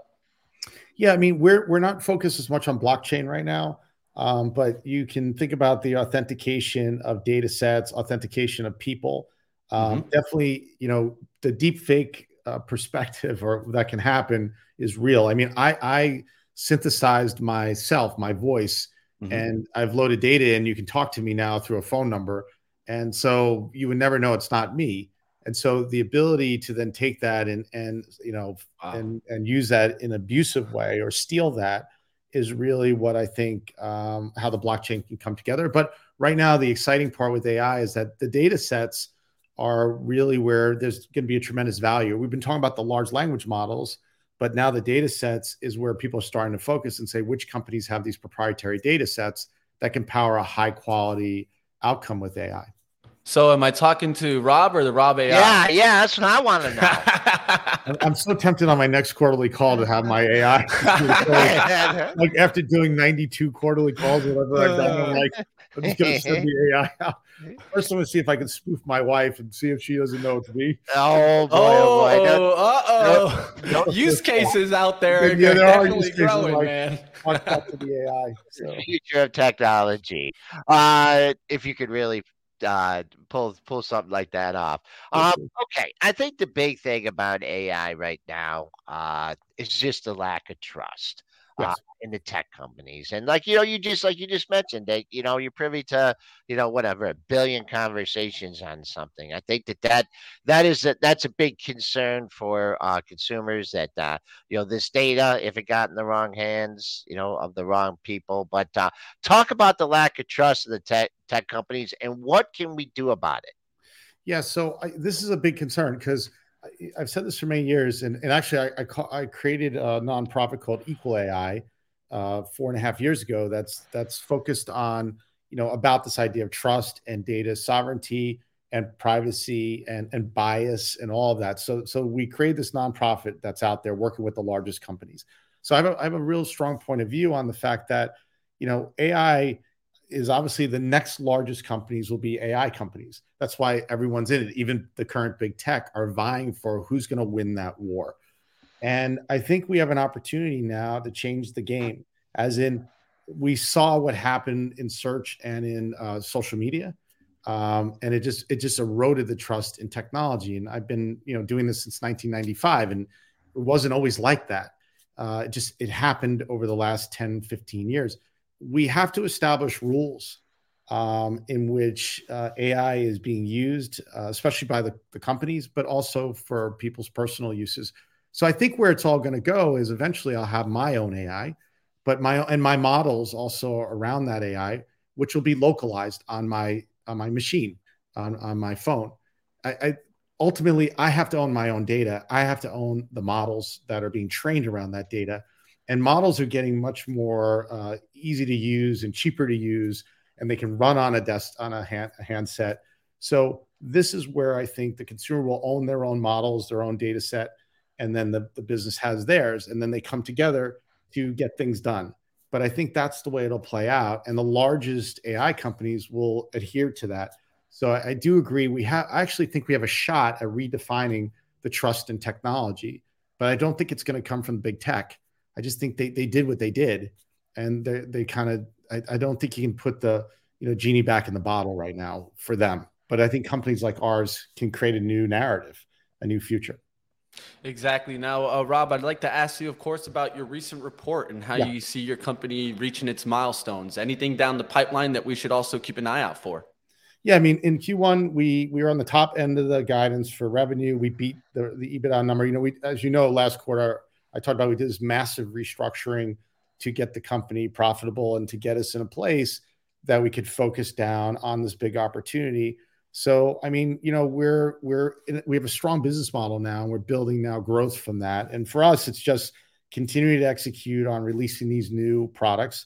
Yeah, I mean, we're we're not focused as much on blockchain right now, um, but you can think about the authentication of data sets, authentication of people. Um, mm-hmm. Definitely, you know, the deep fake uh, perspective or that can happen is real. I mean, I I synthesized myself, my voice, mm-hmm. and I've loaded data, and you can talk to me now through a phone number, and so you would never know it's not me and so the ability to then take that and and you know wow. and and use that in an abusive way or steal that is really what I think um, how the blockchain can come together. But right now, the exciting part with AI is that the data sets are really where there's going to be a tremendous value. We've been talking about the large language models, but now the data sets is where people are starting to focus and say which companies have these proprietary data sets that can power a high quality outcome with AI. So am I talking to Rob or the Rob AI? Yeah, yeah, that's what I want to know. I'm so tempted on my next quarterly call to have my AI. like after doing 92 quarterly calls, whatever I've done, I'm like, I'm just gonna send the AI out. First, I'm gonna see if I can spoof my wife and see if she doesn't know it's me. Oh boy! Oh, boy. uh oh! Use cases out there. Yeah, there are use cases growing, like, man. to the AI. So. Future of technology. Uh, if you could really uh, pull pull something like that off. Um, okay, I think the big thing about AI right now uh, is just the lack of trust. Yes. uh, in the tech companies. And like you know, you just like you just mentioned that you know you're privy to you know whatever a billion conversations on something. I think that that that is a, that's a big concern for uh, consumers that uh, you know this data if it got in the wrong hands, you know, of the wrong people. But uh, talk about the lack of trust of the tech tech companies and what can we do about it. Yeah, so I, this is a big concern because I've said this for many years, and, and actually, I, I, call, I created a nonprofit called Equal AI uh, four and a half years ago. That's that's focused on you know about this idea of trust and data sovereignty and privacy and and bias and all of that. So so we create this nonprofit that's out there working with the largest companies. So I have a, I have a real strong point of view on the fact that you know AI is obviously the next largest companies will be AI companies. That's why everyone's in it. Even the current big tech are vying for who's going to win that war. And I think we have an opportunity now to change the game, as in we saw what happened in search and in uh, social media. Um, and it just it just eroded the trust in technology. And I've been you know doing this since 1995, and it wasn't always like that. Uh, it just it happened over the last 10, 15 years we have to establish rules um, in which uh, AI is being used, uh, especially by the, the companies, but also for people's personal uses. So I think where it's all going to go is eventually I'll have my own AI, but my and my models also around that AI, which will be localized on my on my machine, on, on my phone. I, I ultimately I have to own my own data. I have to own the models that are being trained around that data and models are getting much more uh, easy to use and cheaper to use and they can run on a desk on a, hand, a handset. So this is where i think the consumer will own their own models their own data set and then the, the business has theirs and then they come together to get things done. But i think that's the way it'll play out and the largest ai companies will adhere to that. So i, I do agree we have i actually think we have a shot at redefining the trust in technology but i don't think it's going to come from big tech I just think they they did what they did, and they they kind of I, I don't think you can put the you know genie back in the bottle right now for them. But I think companies like ours can create a new narrative, a new future. Exactly. Now, uh, Rob, I'd like to ask you, of course, about your recent report and how yeah. you see your company reaching its milestones. Anything down the pipeline that we should also keep an eye out for? Yeah, I mean, in Q1, we we were on the top end of the guidance for revenue. We beat the the EBITDA number. You know, we as you know, last quarter I talked about we did this massive restructuring to get the company profitable and to get us in a place that we could focus down on this big opportunity. So, I mean, you know, we're we're in, we have a strong business model now, and we're building now growth from that. And for us, it's just continuing to execute on releasing these new products.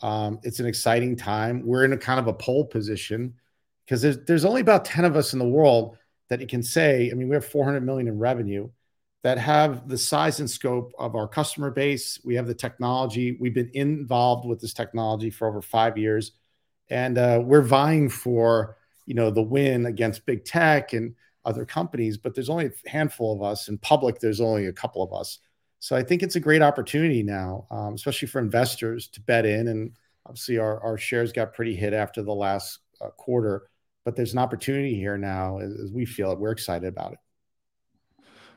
Um, it's an exciting time. We're in a kind of a pole position because there's there's only about ten of us in the world that you can say. I mean, we have 400 million in revenue that have the size and scope of our customer base. We have the technology. We've been involved with this technology for over five years, and uh, we're vying for you know the win against big tech and other companies. But there's only a handful of us. In public, there's only a couple of us. So I think it's a great opportunity now, um, especially for investors to bet in. And obviously, our, our shares got pretty hit after the last uh, quarter, but there's an opportunity here now as, as we feel it. We're excited about it.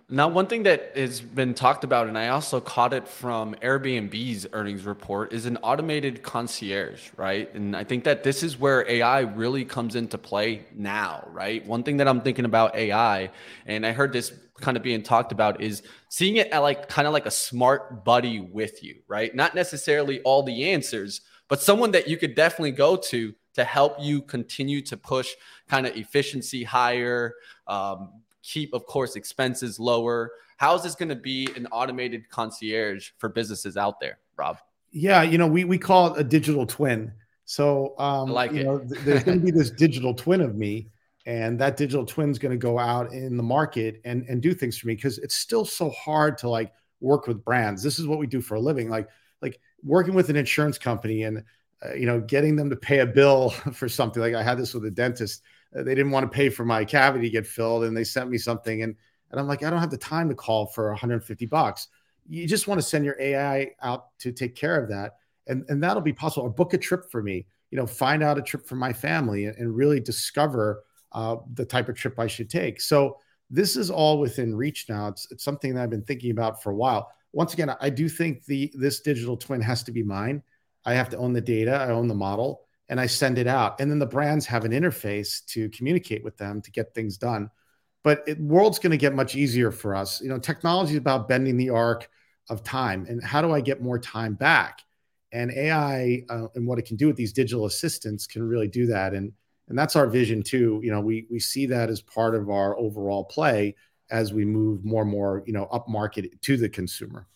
Now, one thing that has been talked about, and I also caught it from Airbnb's earnings report, is an automated concierge, right? And I think that this is where AI really comes into play now, right? One thing that I'm thinking about AI, and I heard this kind of being talked about, is seeing it like kind of like a smart buddy with you, right? Not necessarily all the answers, but someone that you could definitely go to to help you continue to push kind of efficiency higher, um, keep, of course, expenses lower? How is this going to be an automated concierge for businesses out there, Rob? Yeah, you know, we we call it a digital twin. So, um, like you it. know, th- there's going to be this digital twin of me, and that digital twin's going to go out in the market and and do things for me because it's still so hard to like work with brands. This is what we do for a living, like like working with an insurance company and uh, you know getting them to pay a bill for something. Like I had this with a dentist they didn't want to pay for my cavity to get filled and they sent me something and and I'm like I don't have the time to call for 150 bucks. You just want to send your AI out to take care of that and and that'll be possible or book a trip for me. You know, find out a trip for my family and, and really discover uh, the type of trip I should take. So this is all within reach now. It's, it's something that I've been thinking about for a while. once again, I do think the this digital twin has to be mine. I have to own the data, I own the model, and I send it out. And then the brands have an interface to communicate with them to get things done. But it, world's going to get much easier for us. You know, technology is about bending the arc of time, and how do I get more time back? And AI uh, and what it can do with these digital assistants can really do that. And and that's our vision too. You know, we we see that as part of our overall play as we move more and more, you know, up market to the consumer.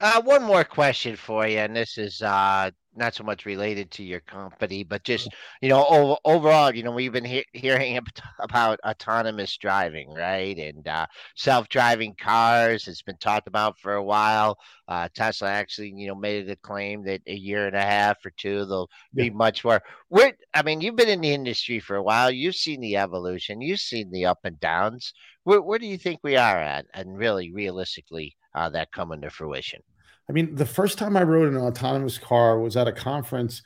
Uh, one more question for you, and this is uh, not so much related to your company, but just you know, over, overall, you know, we've been he- hearing about autonomous driving, right, and uh, self-driving cars. It's been talked about for a while. Uh, Tesla actually, you know, made a claim that a year and a half or two they'll yeah. be much more. Where, I mean, you've been in the industry for a while. You've seen the evolution. You've seen the up and downs. Where, where do you think we are at, and really, realistically, uh, that coming to fruition? I mean, the first time I rode an autonomous car was at a conference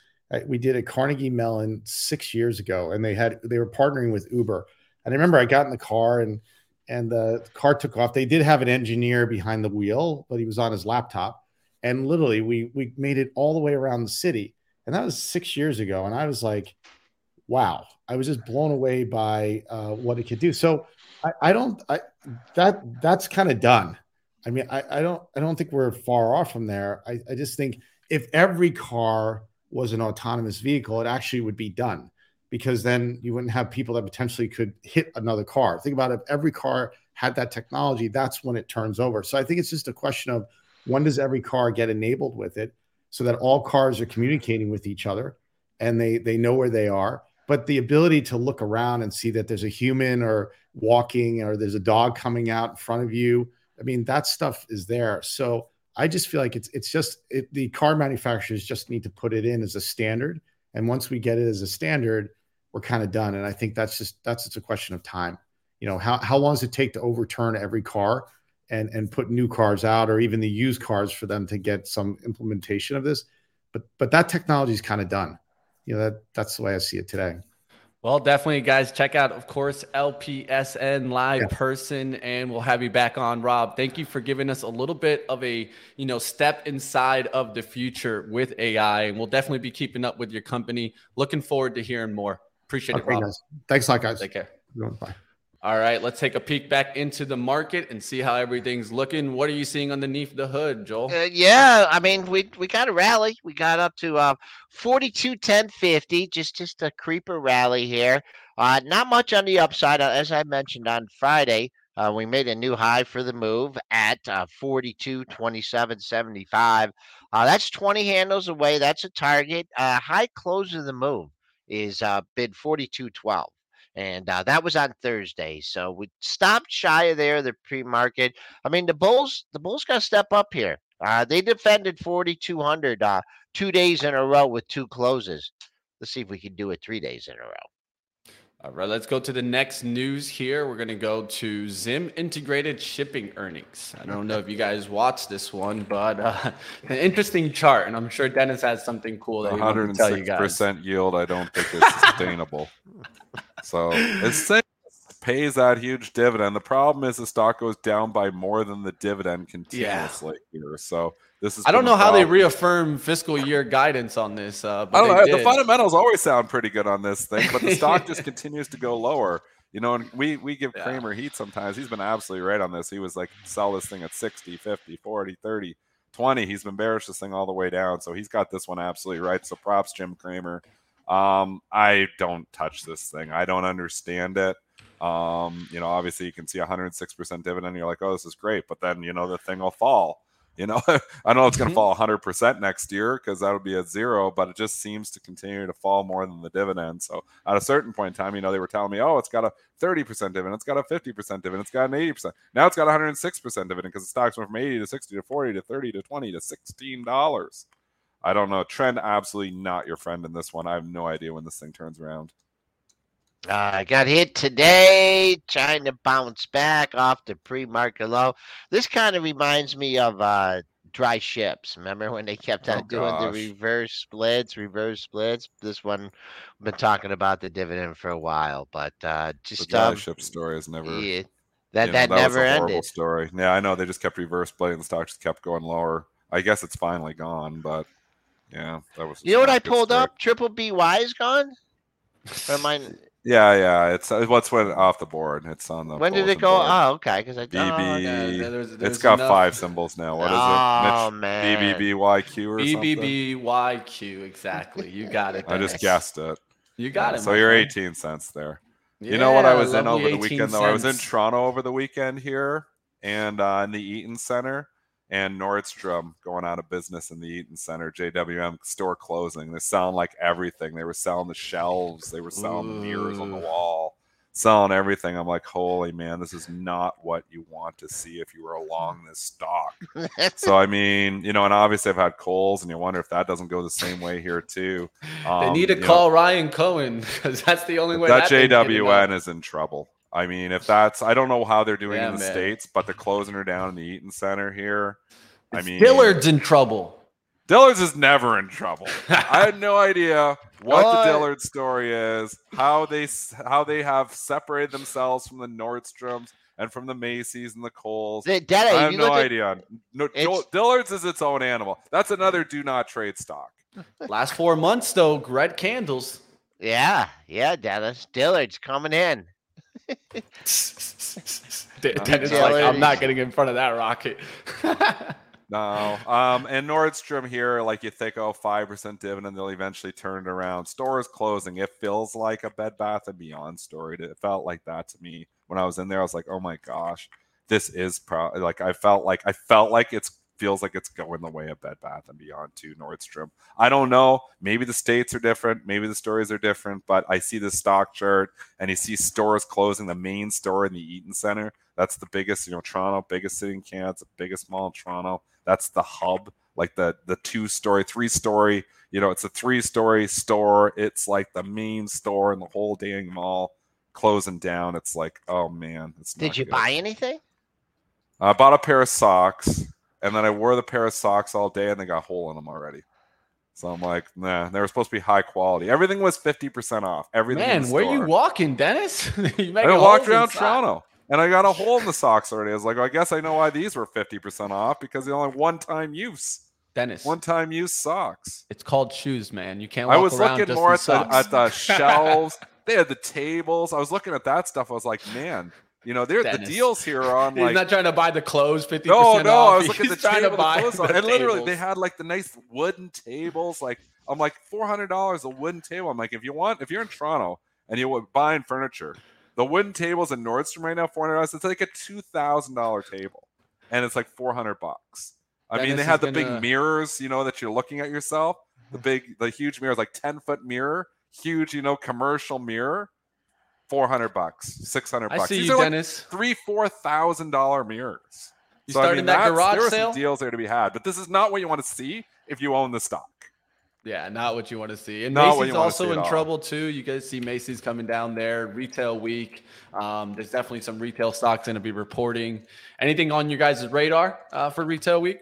we did at Carnegie Mellon six years ago, and they had they were partnering with Uber. And I remember I got in the car and and the car took off. They did have an engineer behind the wheel, but he was on his laptop. And literally, we we made it all the way around the city, and that was six years ago. And I was like, wow, I was just blown away by uh, what it could do. So I, I don't I that that's kind of done. I mean, I, I don't I don't think we're far off from there. I, I just think if every car was an autonomous vehicle, it actually would be done because then you wouldn't have people that potentially could hit another car. Think about it, if every car had that technology, that's when it turns over. So I think it's just a question of when does every car get enabled with it so that all cars are communicating with each other and they they know where they are. But the ability to look around and see that there's a human or walking or there's a dog coming out in front of you I mean, that stuff is there. So I just feel like it's it's just it, the car manufacturers just need to put it in as a standard. And once we get it as a standard, we're kind of done. And I think that's just that's just a question of time. You know, how how long does it take to overturn every car and and put new cars out or even the used cars for them to get some implementation of this? But but that technology is kind of done. You know, that that's the way I see it today. Well, definitely, guys. Check out, of course, LPSN live yeah. person, and we'll have you back on, Rob. Thank you for giving us a little bit of a you know step inside of the future with AI, and we'll definitely be keeping up with your company. Looking forward to hearing more. Appreciate okay, it, Rob. Guys. Thanks a lot, guys. Take care. Bye. All right, let's take a peek back into the market and see how everything's looking. What are you seeing underneath the hood, Joel? Uh, yeah, I mean, we we got a rally. We got up to uh, 42 10 50, just just a creeper rally here. Uh, not much on the upside, uh, as I mentioned on Friday. Uh, we made a new high for the move at uh, 42 27 75. Uh, that's 20 handles away. That's a target. Uh, high close of the move is uh, bid 42 12 and uh, that was on Thursday. So we stopped shy of there the pre-market. I mean, the Bulls, the Bulls got to step up here. Uh, they defended 4,200 uh, two days in a row with two closes. Let's see if we can do it three days in a row. All right, let's go to the next news here. We're going to go to Zim integrated shipping earnings. I don't know if you guys watched this one, but uh, an interesting chart, and I'm sure Dennis has something cool that he wants to tell you guys. percent yield. I don't think it's sustainable. So it's pays that huge dividend. The problem is the stock goes down by more than the dividend continuously yeah. here. So this is. I don't know how they reaffirm fiscal year guidance on this. Uh, I don't know. Did. The fundamentals always sound pretty good on this thing, but the stock just continues to go lower. You know, and we we give yeah. Cramer heat sometimes. He's been absolutely right on this. He was like, sell this thing at 60, 50, 40, 30, 20. He's been bearish this thing all the way down. So he's got this one absolutely right. So props, Jim Cramer. Um, I don't touch this thing. I don't understand it. Um, you know, obviously you can see 106% dividend. You're like, oh, this is great. But then, you know, the thing will fall. You know, I don't know it's going to mm-hmm. fall 100% next year because that would be a zero, but it just seems to continue to fall more than the dividend. So at a certain point in time, you know, they were telling me, oh, it's got a 30% dividend, it's got a 50% dividend, it's got an 80%. Now it's got 106% dividend because the stocks went from 80 to 60 to 40 to 30 to 20 to $16. I don't know. Trend absolutely not your friend in this one. I have no idea when this thing turns around. Uh, I uh, got hit today, trying to bounce back off the pre-market low. This kind of reminds me of uh, dry ships. Remember when they kept on oh, doing gosh. the reverse splits, reverse splits? This one, been talking about the dividend for a while, but uh, just the dry um, ship story is never. Yeah, That You know, that, was never a ended. story. Yeah, I know they just kept reverse playing. The stock just kept going lower. I guess it's finally gone, but yeah, that was. You know what not I a good pulled story. up? Triple BY is gone. Or am I- Yeah, yeah, it's uh, what's went off the board. It's on the. when did it go? board. Oh, okay. Because I. BB. Oh, yeah, there's- it's there's got enough- five symbols now. What is oh it? Mitch? man. BBBYQ or something. BBBYQ. Exactly. You got it. I just guessed it. You got Yeah, it. So you're 18 cents there. you know what I Yeah, was in over the 18 weekend though? I was in. Toronto over the weekend here and uh, in the Eaton Center and Nordstrom going out of business in the Eaton Center. JWN store closing. They're selling like everything. They were selling the shelves. They were selling the mirrors on the wall. Selling everything. I'm like, holy man, this is not what you want to see if you were along this stock. so I mean, you know, and obviously I've had Kohl's, and you wonder if that doesn't go the same way here too. They Um, need to you know, call Ryan Cohen because that's the only way that getting JWN is in trouble. I mean, if that's I don't know how they're doing Yeah, in the man. states, but they're closing her down in the Eaton Center here. I mean, Dillard's in trouble. Dillard's is never in trouble. I had no idea what What? the Dillard story is, how they s- how they have separated themselves from the Nordstroms and from the Macy's and the Kohl's. The- Daddy, I have no look at- idea. No, Dillard's is its own animal. That's another do not trade stock. Last four months though, red candles. Yeah, yeah, Dallas Dillard's coming in. Dennis Yeah, like. I'm not getting in front of that rocket. No. Um, and Nordstrom here, like you think, oh, 5% dividend, they'll eventually turn it around. Store is closing. It feels like a Bed Bath and Beyond story. It felt like that to me when I was in there. I was like, oh my gosh, this is pro like I felt like I felt like it's feels like it's going the way of Bed Bath and Beyond to Nordstrom. I don't know. Maybe the states are different. Maybe the stories are different. But I see the stock chart and you see stores closing. The main store in the Eaton Center. That's the biggest, you know, Toronto, biggest city in Canada. It's the biggest mall in Toronto. That's the hub, like the the two story, three story. You know, it's a three story store. It's like the main store in the whole dang mall closing down. It's like, oh man, it's. Did you good. buy anything? I bought a pair of socks, and then I wore the pair of socks all day, and they got a hole in them already. So I'm like, nah, they were supposed to be high quality. Everything was fifty percent off. Everything. in Man, where you walking, Dennis? you I walked around Toronto, and I got a hole in the socks already. I was like, well, I guess I know why these were fifty percent off because they only one time use, Dennis, one time use socks. it's called shoes, man. You can't. Walk I was looking more at the at the shelves. They had the tables. I was looking at that stuff. I was like, man, you know, there the deals here are on He's like not trying to buy the clothes fifty no, percent no. off. I was looking He's at the trying table, to buy the clothes the and literally they had like the nice wooden tables. Like I'm like four hundred dollars a wooden table. I'm like, if you want, if you're in Toronto and you're buying furniture, the wooden tables in Nordstrom right now, four hundred dollars. It's like a two thousand dollar table, and it's like four hundred bucks. I mean, they is had the gonna- big mirrors, you know, that you're looking at yourself. Mm-hmm. The big, the huge mirrors, like ten foot mirror, huge, you know, commercial mirror, four hundred bucks, six hundred bucks. I see These you, are like Dennis. three, four thousand dollar mirrors. You So, I starting mean, that garage there sale? some deals there to be had, but this is not what you want to see if you own the stock. Yeah, not what you want to see. And Not Macy's you wanna see also in trouble too. You guys see Macy's coming down there. Retail week. Um, there's definitely some retail stocks going to be reporting. Anything on your guys' radar uh, for retail week?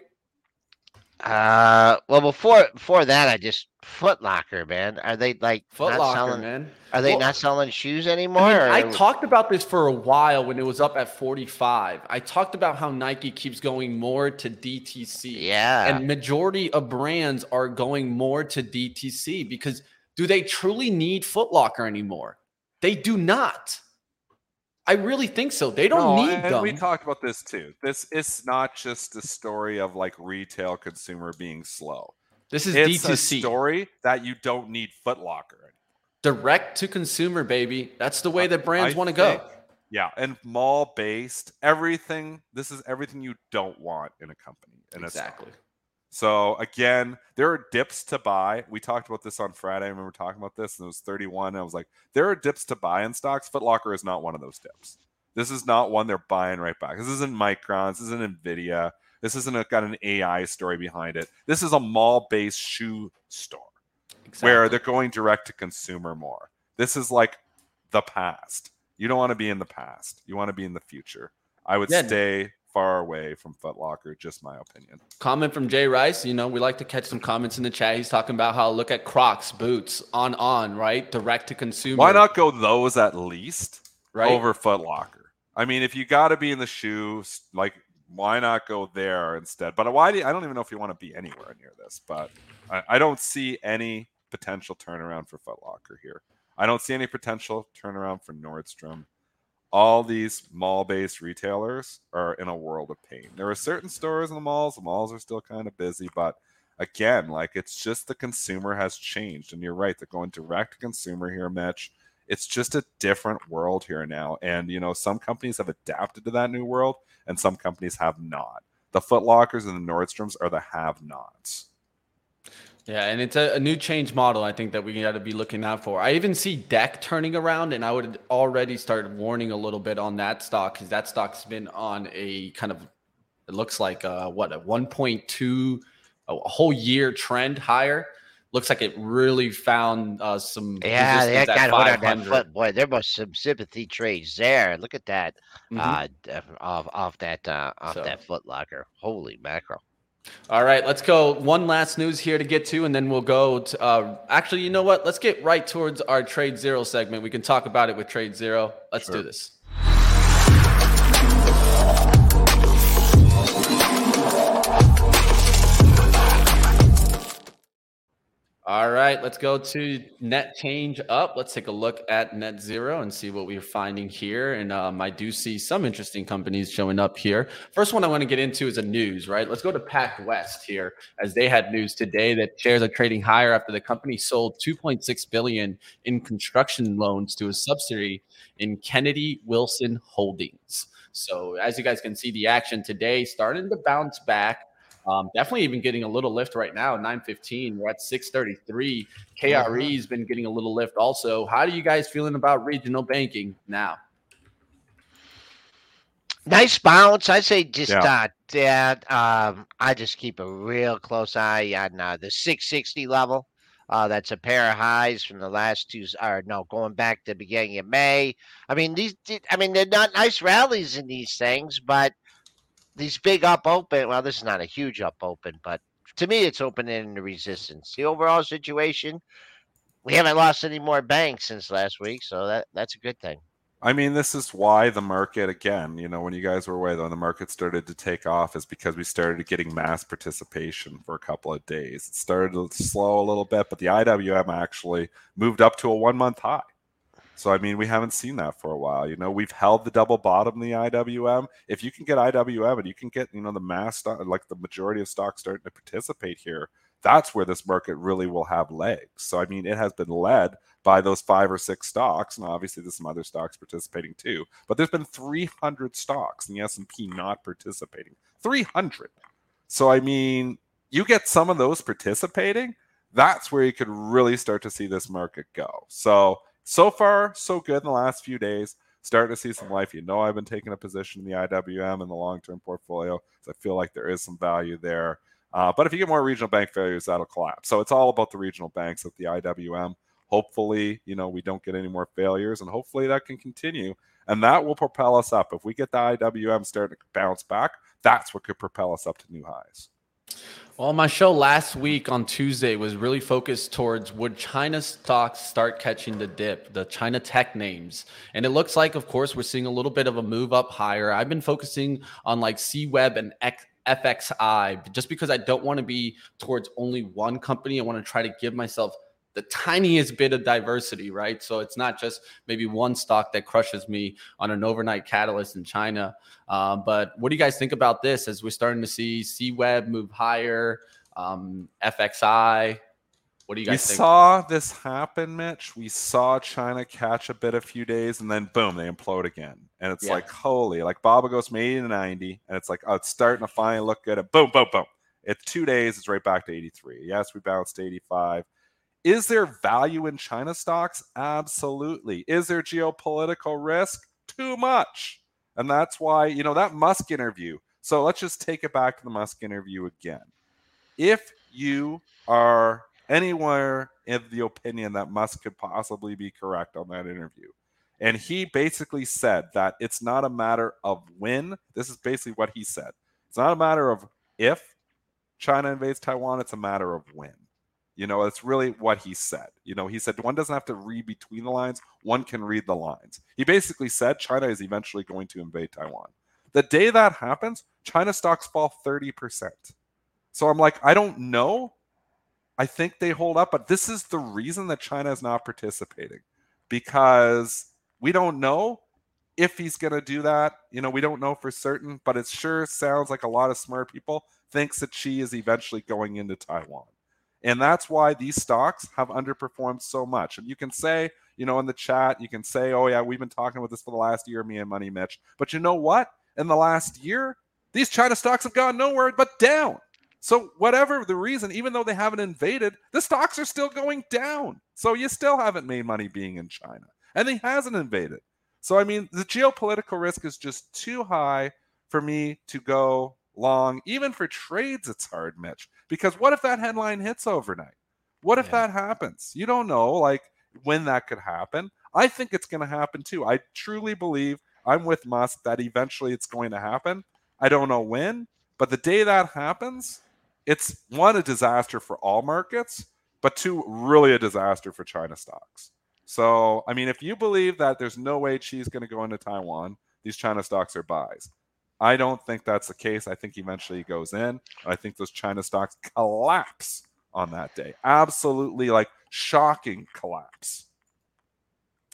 Uh, well, before before that, I just Foot Locker, man. Are they like Foot Locker, selling? man. Are they Well, not selling shoes anymore? I, mean, I talked about this for a while when it was up at 45. I talked about how Nike keeps going more to DTC. yeah, And majority of brands are going more to DTC because do they truly need Foot Locker anymore? They do not. I really think so. They don't No, need them. we talked about this too. This is not just a story of like retail consumer being slow. this is It's a D2C. story that you don't need Foot Locker. Direct to consumer, baby. That's the way that brands want to go. Yeah, and mall based, everything. This is everything you don't want in a company. In a. Exactly. So again, there are dips to buy. We talked about this on Friday. I remember talking about this, and it was 31. And I was like, there are dips to buy in stocks. Footlocker is not one of those dips. This is not one they're buying right back. This isn't Micron. This isn't Nvidia. This isn't a, got an AI story behind it. This is a mall-based shoe store exactly. where they're going direct to consumer more. This is like the past. You don't want to be in the past. You want to be in the future. I would Yeah. stay far away from Foot Locker. Just my opinion. Comment from Jay Rice. You know, we like to catch some comments in the chat. He's talking about how look at Crocs, boots, on on, right? Direct to consumer. Why not go those at least right? over Foot Locker? I mean, if you got to be in the shoes, like why not go there instead? But why do you, I don't even know if you want to be anywhere near this, but I, I don't see any potential turnaround for Foot Locker here. I don't see any potential turnaround for Nordstrom. All these mall based retailers are in a world of pain. There are certain stores in the malls, the malls are still kind of busy, but again, like it's just the consumer has changed. And you're right, they're going direct to consumer here, Mitch. It's just a different world here now. And, you know, some companies have adapted to that new world and some companies have not. The Foot Lockers and the Nordstroms are the have nots. Yeah, and it's a, a, new change model I think that we got to be looking out for. I even see Deck turning around, and I would already start warning a little bit on that stock because that stock's been on a kind of it looks like a, what a 1.2 a whole year trend higher. Looks like it really found uh, some. Yeah, they got hold on that foot, boy. There was some sympathy trades there. Look at that, mm-hmm. uh, off off that uh, off so. that Foot Locker. Holy mackerel! All right, let's go. One last news here to get to, and then we'll go to. Uh, actually, you know what? Let's get right towards our Trade Zero segment. We can talk about it with Trade Zero. Let's sure. do this. All right, let's go to net change up. Let's take a look at net zero and see what we're finding here. And um, I do see some interesting companies showing up here. First one I want to get into is a news, right? Let's go to PacWest here, as they had news today that shares are trading higher after the company sold 2.6 billion in construction loans to a subsidiary in Kennedy Wilson Holdings. So as you guys can see, the action today starting to bounce back. Um, definitely even getting a little lift right now, 915. We're at 633. KRE uh-huh. has been getting a little lift also. How are you guys feeling about regional banking now? Nice bounce. I say just yeah. uh, um, I just keep a real close eye on uh, the 660 level. Uh, that's a pair of highs from the last two, or no, going back to the beginning of May. I mean, these, I mean, they're not nice rallies in these things, but these big up open. Well, this is not a huge up open, but to me, it's opening the resistance. The overall situation, we haven't lost any more banks since last week, so that that's a good thing. I mean, this is why the market again, you know, when you guys were away, though, the market started to take off is because we started getting mass participation for a couple of days. It started to slow a little bit, but the IWM actually moved up to a one month high. So I mean, we haven't seen that for a while. You know, we've held the double bottom in the IWM. If you can get IWM and you can get, you know, the mass like the majority of stocks starting to participate here, that's where this market really will have legs. So I mean, it has been led by those five or six stocks, and obviously there's some other stocks participating too. But there's been 300 stocks in the S&P not participating. 300. So I mean, you get some of those participating, that's where you could really start to see this market go. So so far, so good in the last few days. Starting to see some life. You know, I've been taking a position in the IWM in the long term portfolio. So I feel like there is some value there. Uh, but if you get more regional bank failures, that'll collapse. So it's all about the regional banks at the IWM. Hopefully, you know, we don't get any more failures, and hopefully that can continue. And that will propel us up. If we get the IWM starting to bounce back, that's what could propel us up to new highs. Well, my show last week on Tuesday was really focused towards would China stocks start catching the dip, the China tech names. And it looks like, of course, we're seeing a little bit of a move up higher. I've been focusing on like CWeb and X, FXI just because I don't want to be towards only one company. I want to try to give myself the tiniest bit of diversity, right? So it's not just maybe one stock that crushes me on an overnight catalyst in China. Uh, but what do you guys think about this as we're starting to see CWeb move higher, um, FXI? What do you guys we think? saw this happen, Mitch. We saw China catch a bit a few days and then boom, they implode again. And it's yeah. like, holy, like Baba goes from 80 to 90, and it's like, oh, it's starting to finally look good. And boom, boom, boom. It's two days, it's right back to 83. Yes, we bounced to 85. Is there value in China stocks? Absolutely. Is there geopolitical risk? Too much. And that's why, you know, that Musk interview. So let's just take it back to the Musk interview again. If you are anywhere in the opinion that Musk could possibly be correct on that interview, and he basically said that it's not a matter of when, this is basically what he said. It's not a matter of if China invades Taiwan, it's a matter of when. You know, that's really what he said. You know, he said one doesn't have to read between the lines, one can read the lines. He basically said China is eventually going to invade Taiwan. The day that happens, China stocks fall 30%. So I'm like, I don't know. I think they hold up, but this is the reason that China is not participating because we don't know if he's going to do that. You know, we don't know for certain, but it sure sounds like a lot of smart people thinks that Xi is eventually going into Taiwan. And that's why these stocks have underperformed so much. And you can say, you know, in the chat, you can say, oh, yeah, we've been talking about this for the last year, me and Money Mitch. But you know what? In the last year, these China stocks have gone nowhere but down. So, whatever the reason, even though they haven't invaded, the stocks are still going down. So, you still haven't made money being in China. And he hasn't invaded. So, I mean, the geopolitical risk is just too high for me to go long. Even for trades, it's hard, Mitch. Because what if that headline hits overnight? What if yeah. that happens? You don't know, like when that could happen. I think it's going to happen too. I truly believe I'm with Musk that eventually it's going to happen. I don't know when, but the day that happens, it's one a disaster for all markets, but two really a disaster for China stocks. So, I mean, if you believe that there's no way Xi's going to go into Taiwan, these China stocks are buys. I don't think that's the case. I think eventually he goes in. I think those China stocks collapse on that day. Absolutely like shocking collapse.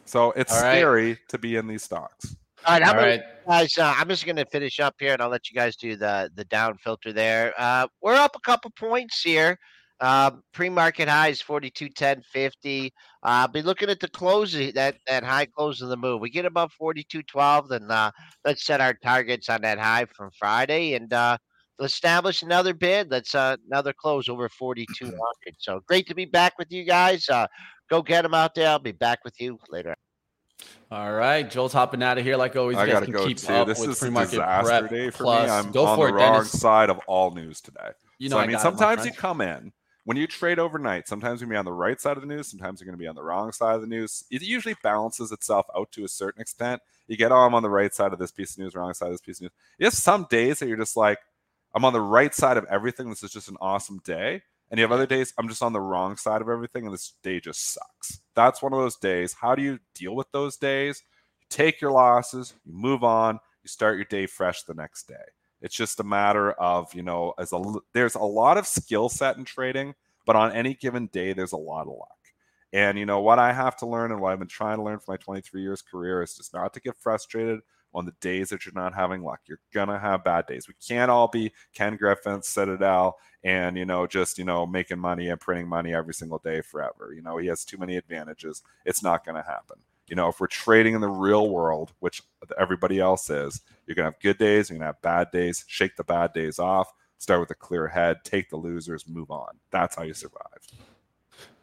So it's All scary right. to be in these stocks. All right, All right. guys? Uh, I'm just going to finish up here, and I'll let you guys do the the down filter there. Uh, we're up a couple points here. Um, pre-market high is 42, 10, 50. Uh, be looking at the close that that high close of the move. We get above 42, 12, then uh, let's set our targets on that high from Friday and uh, establish another bid. Let's uh, another close over 4200. So great to be back with you guys. Uh, go get them out there. I'll be back with you later. All right, Joel's hopping out of here like always. I gotta go keep too. This is a disaster day for plus. me. I'm go on the it, wrong Dennis. side of all news today. You know, so, I, I mean, sometimes you come in when you trade overnight, sometimes you're going to be on the right side of the news, sometimes you're going to be on the wrong side of the news. It usually balances itself out to a certain extent. You get, oh, I'm on the right side of this piece of news, wrong side of this piece of news. There's some days that you're just like, I'm on the right side of everything. This is just an awesome day. And you have other days, I'm just on the wrong side of everything, and this day just sucks. That's one of those days. How do you deal with those days? You take your losses, you move on, you start your day fresh the next day. It's just a matter of, you know, as a there's a lot of skill set in trading, but on any given day, there's a lot of luck. And you know what I have to learn and what I've been trying to learn for my 23 years career is just not to get frustrated on the days that you're not having luck. You're gonna have bad days. We can't all be Ken Griffin, Citadel, and you know, just you know, making money and printing money every single day forever. You know, he has too many advantages. It's not gonna happen. You know, if we're trading in the real world, which everybody else is, you're going to have good days, you're going to have bad days. Shake the bad days off, start with a clear head, take the losers, move on. That's how you survive.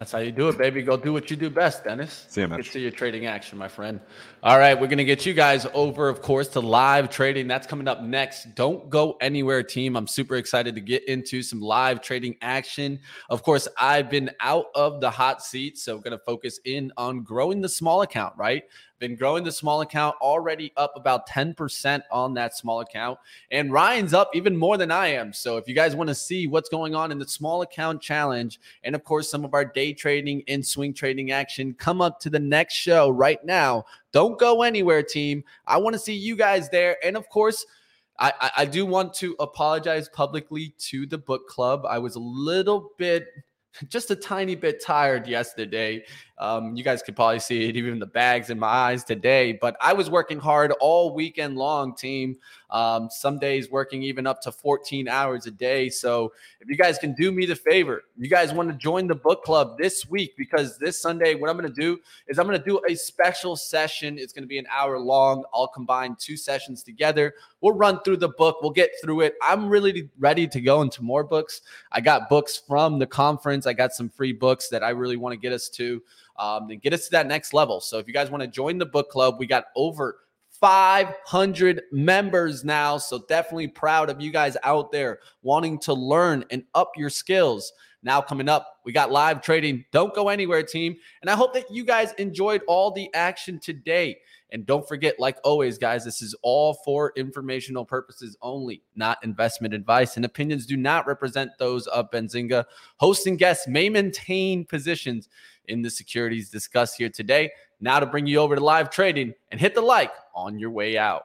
That's how you do it, baby. Go do what you do best, Dennis. See you, man. Get to your trading action, my friend. All right, we're gonna get you guys over, of course, to live trading. That's coming up next. Don't go anywhere, team. I'm super excited to get into some live trading action. Of course, I've been out of the hot seat, so we're gonna focus in on growing the small account, right? Been growing the small account already up about 10% on that small account. And Ryan's up even more than I am. So if you guys want to see what's going on in the small account challenge and of course some of our day trading and swing trading action, come up to the next show right now. Don't go anywhere, team. I want to see you guys there. And of course, I, I, do want to apologize publicly to the book club. I was a little bit just a tiny bit tired yesterday. Um, you guys could probably see it even the bags in my eyes today, but I was working hard all weekend long, team. Um, some days working even up to 14 hours a day. So if you guys can do me the favor, you guys want to join the book club this week because this Sunday, what I'm going to do is I'm going to do a special session. It's going to be an hour long. I'll combine two sessions together. We'll run through the book. We'll get through it. I'm really ready to go into more books. I got books from the conference. I got some free books that I really want to get us to um, get us to that next level. So if you guys want to join the book club, we got over 500 members now. So definitely proud of you guys out there wanting to learn and up your skills. Now, coming up, we got live trading. Don't go anywhere, team. And I hope that you guys enjoyed all the action today. And don't forget, like always, guys, this is all for informational purposes only, not investment advice. And opinions do not represent those of Benzinga. Hosts and guests may maintain positions in the securities discussed here today. Now to bring you over to live trading and hit the like on your way out.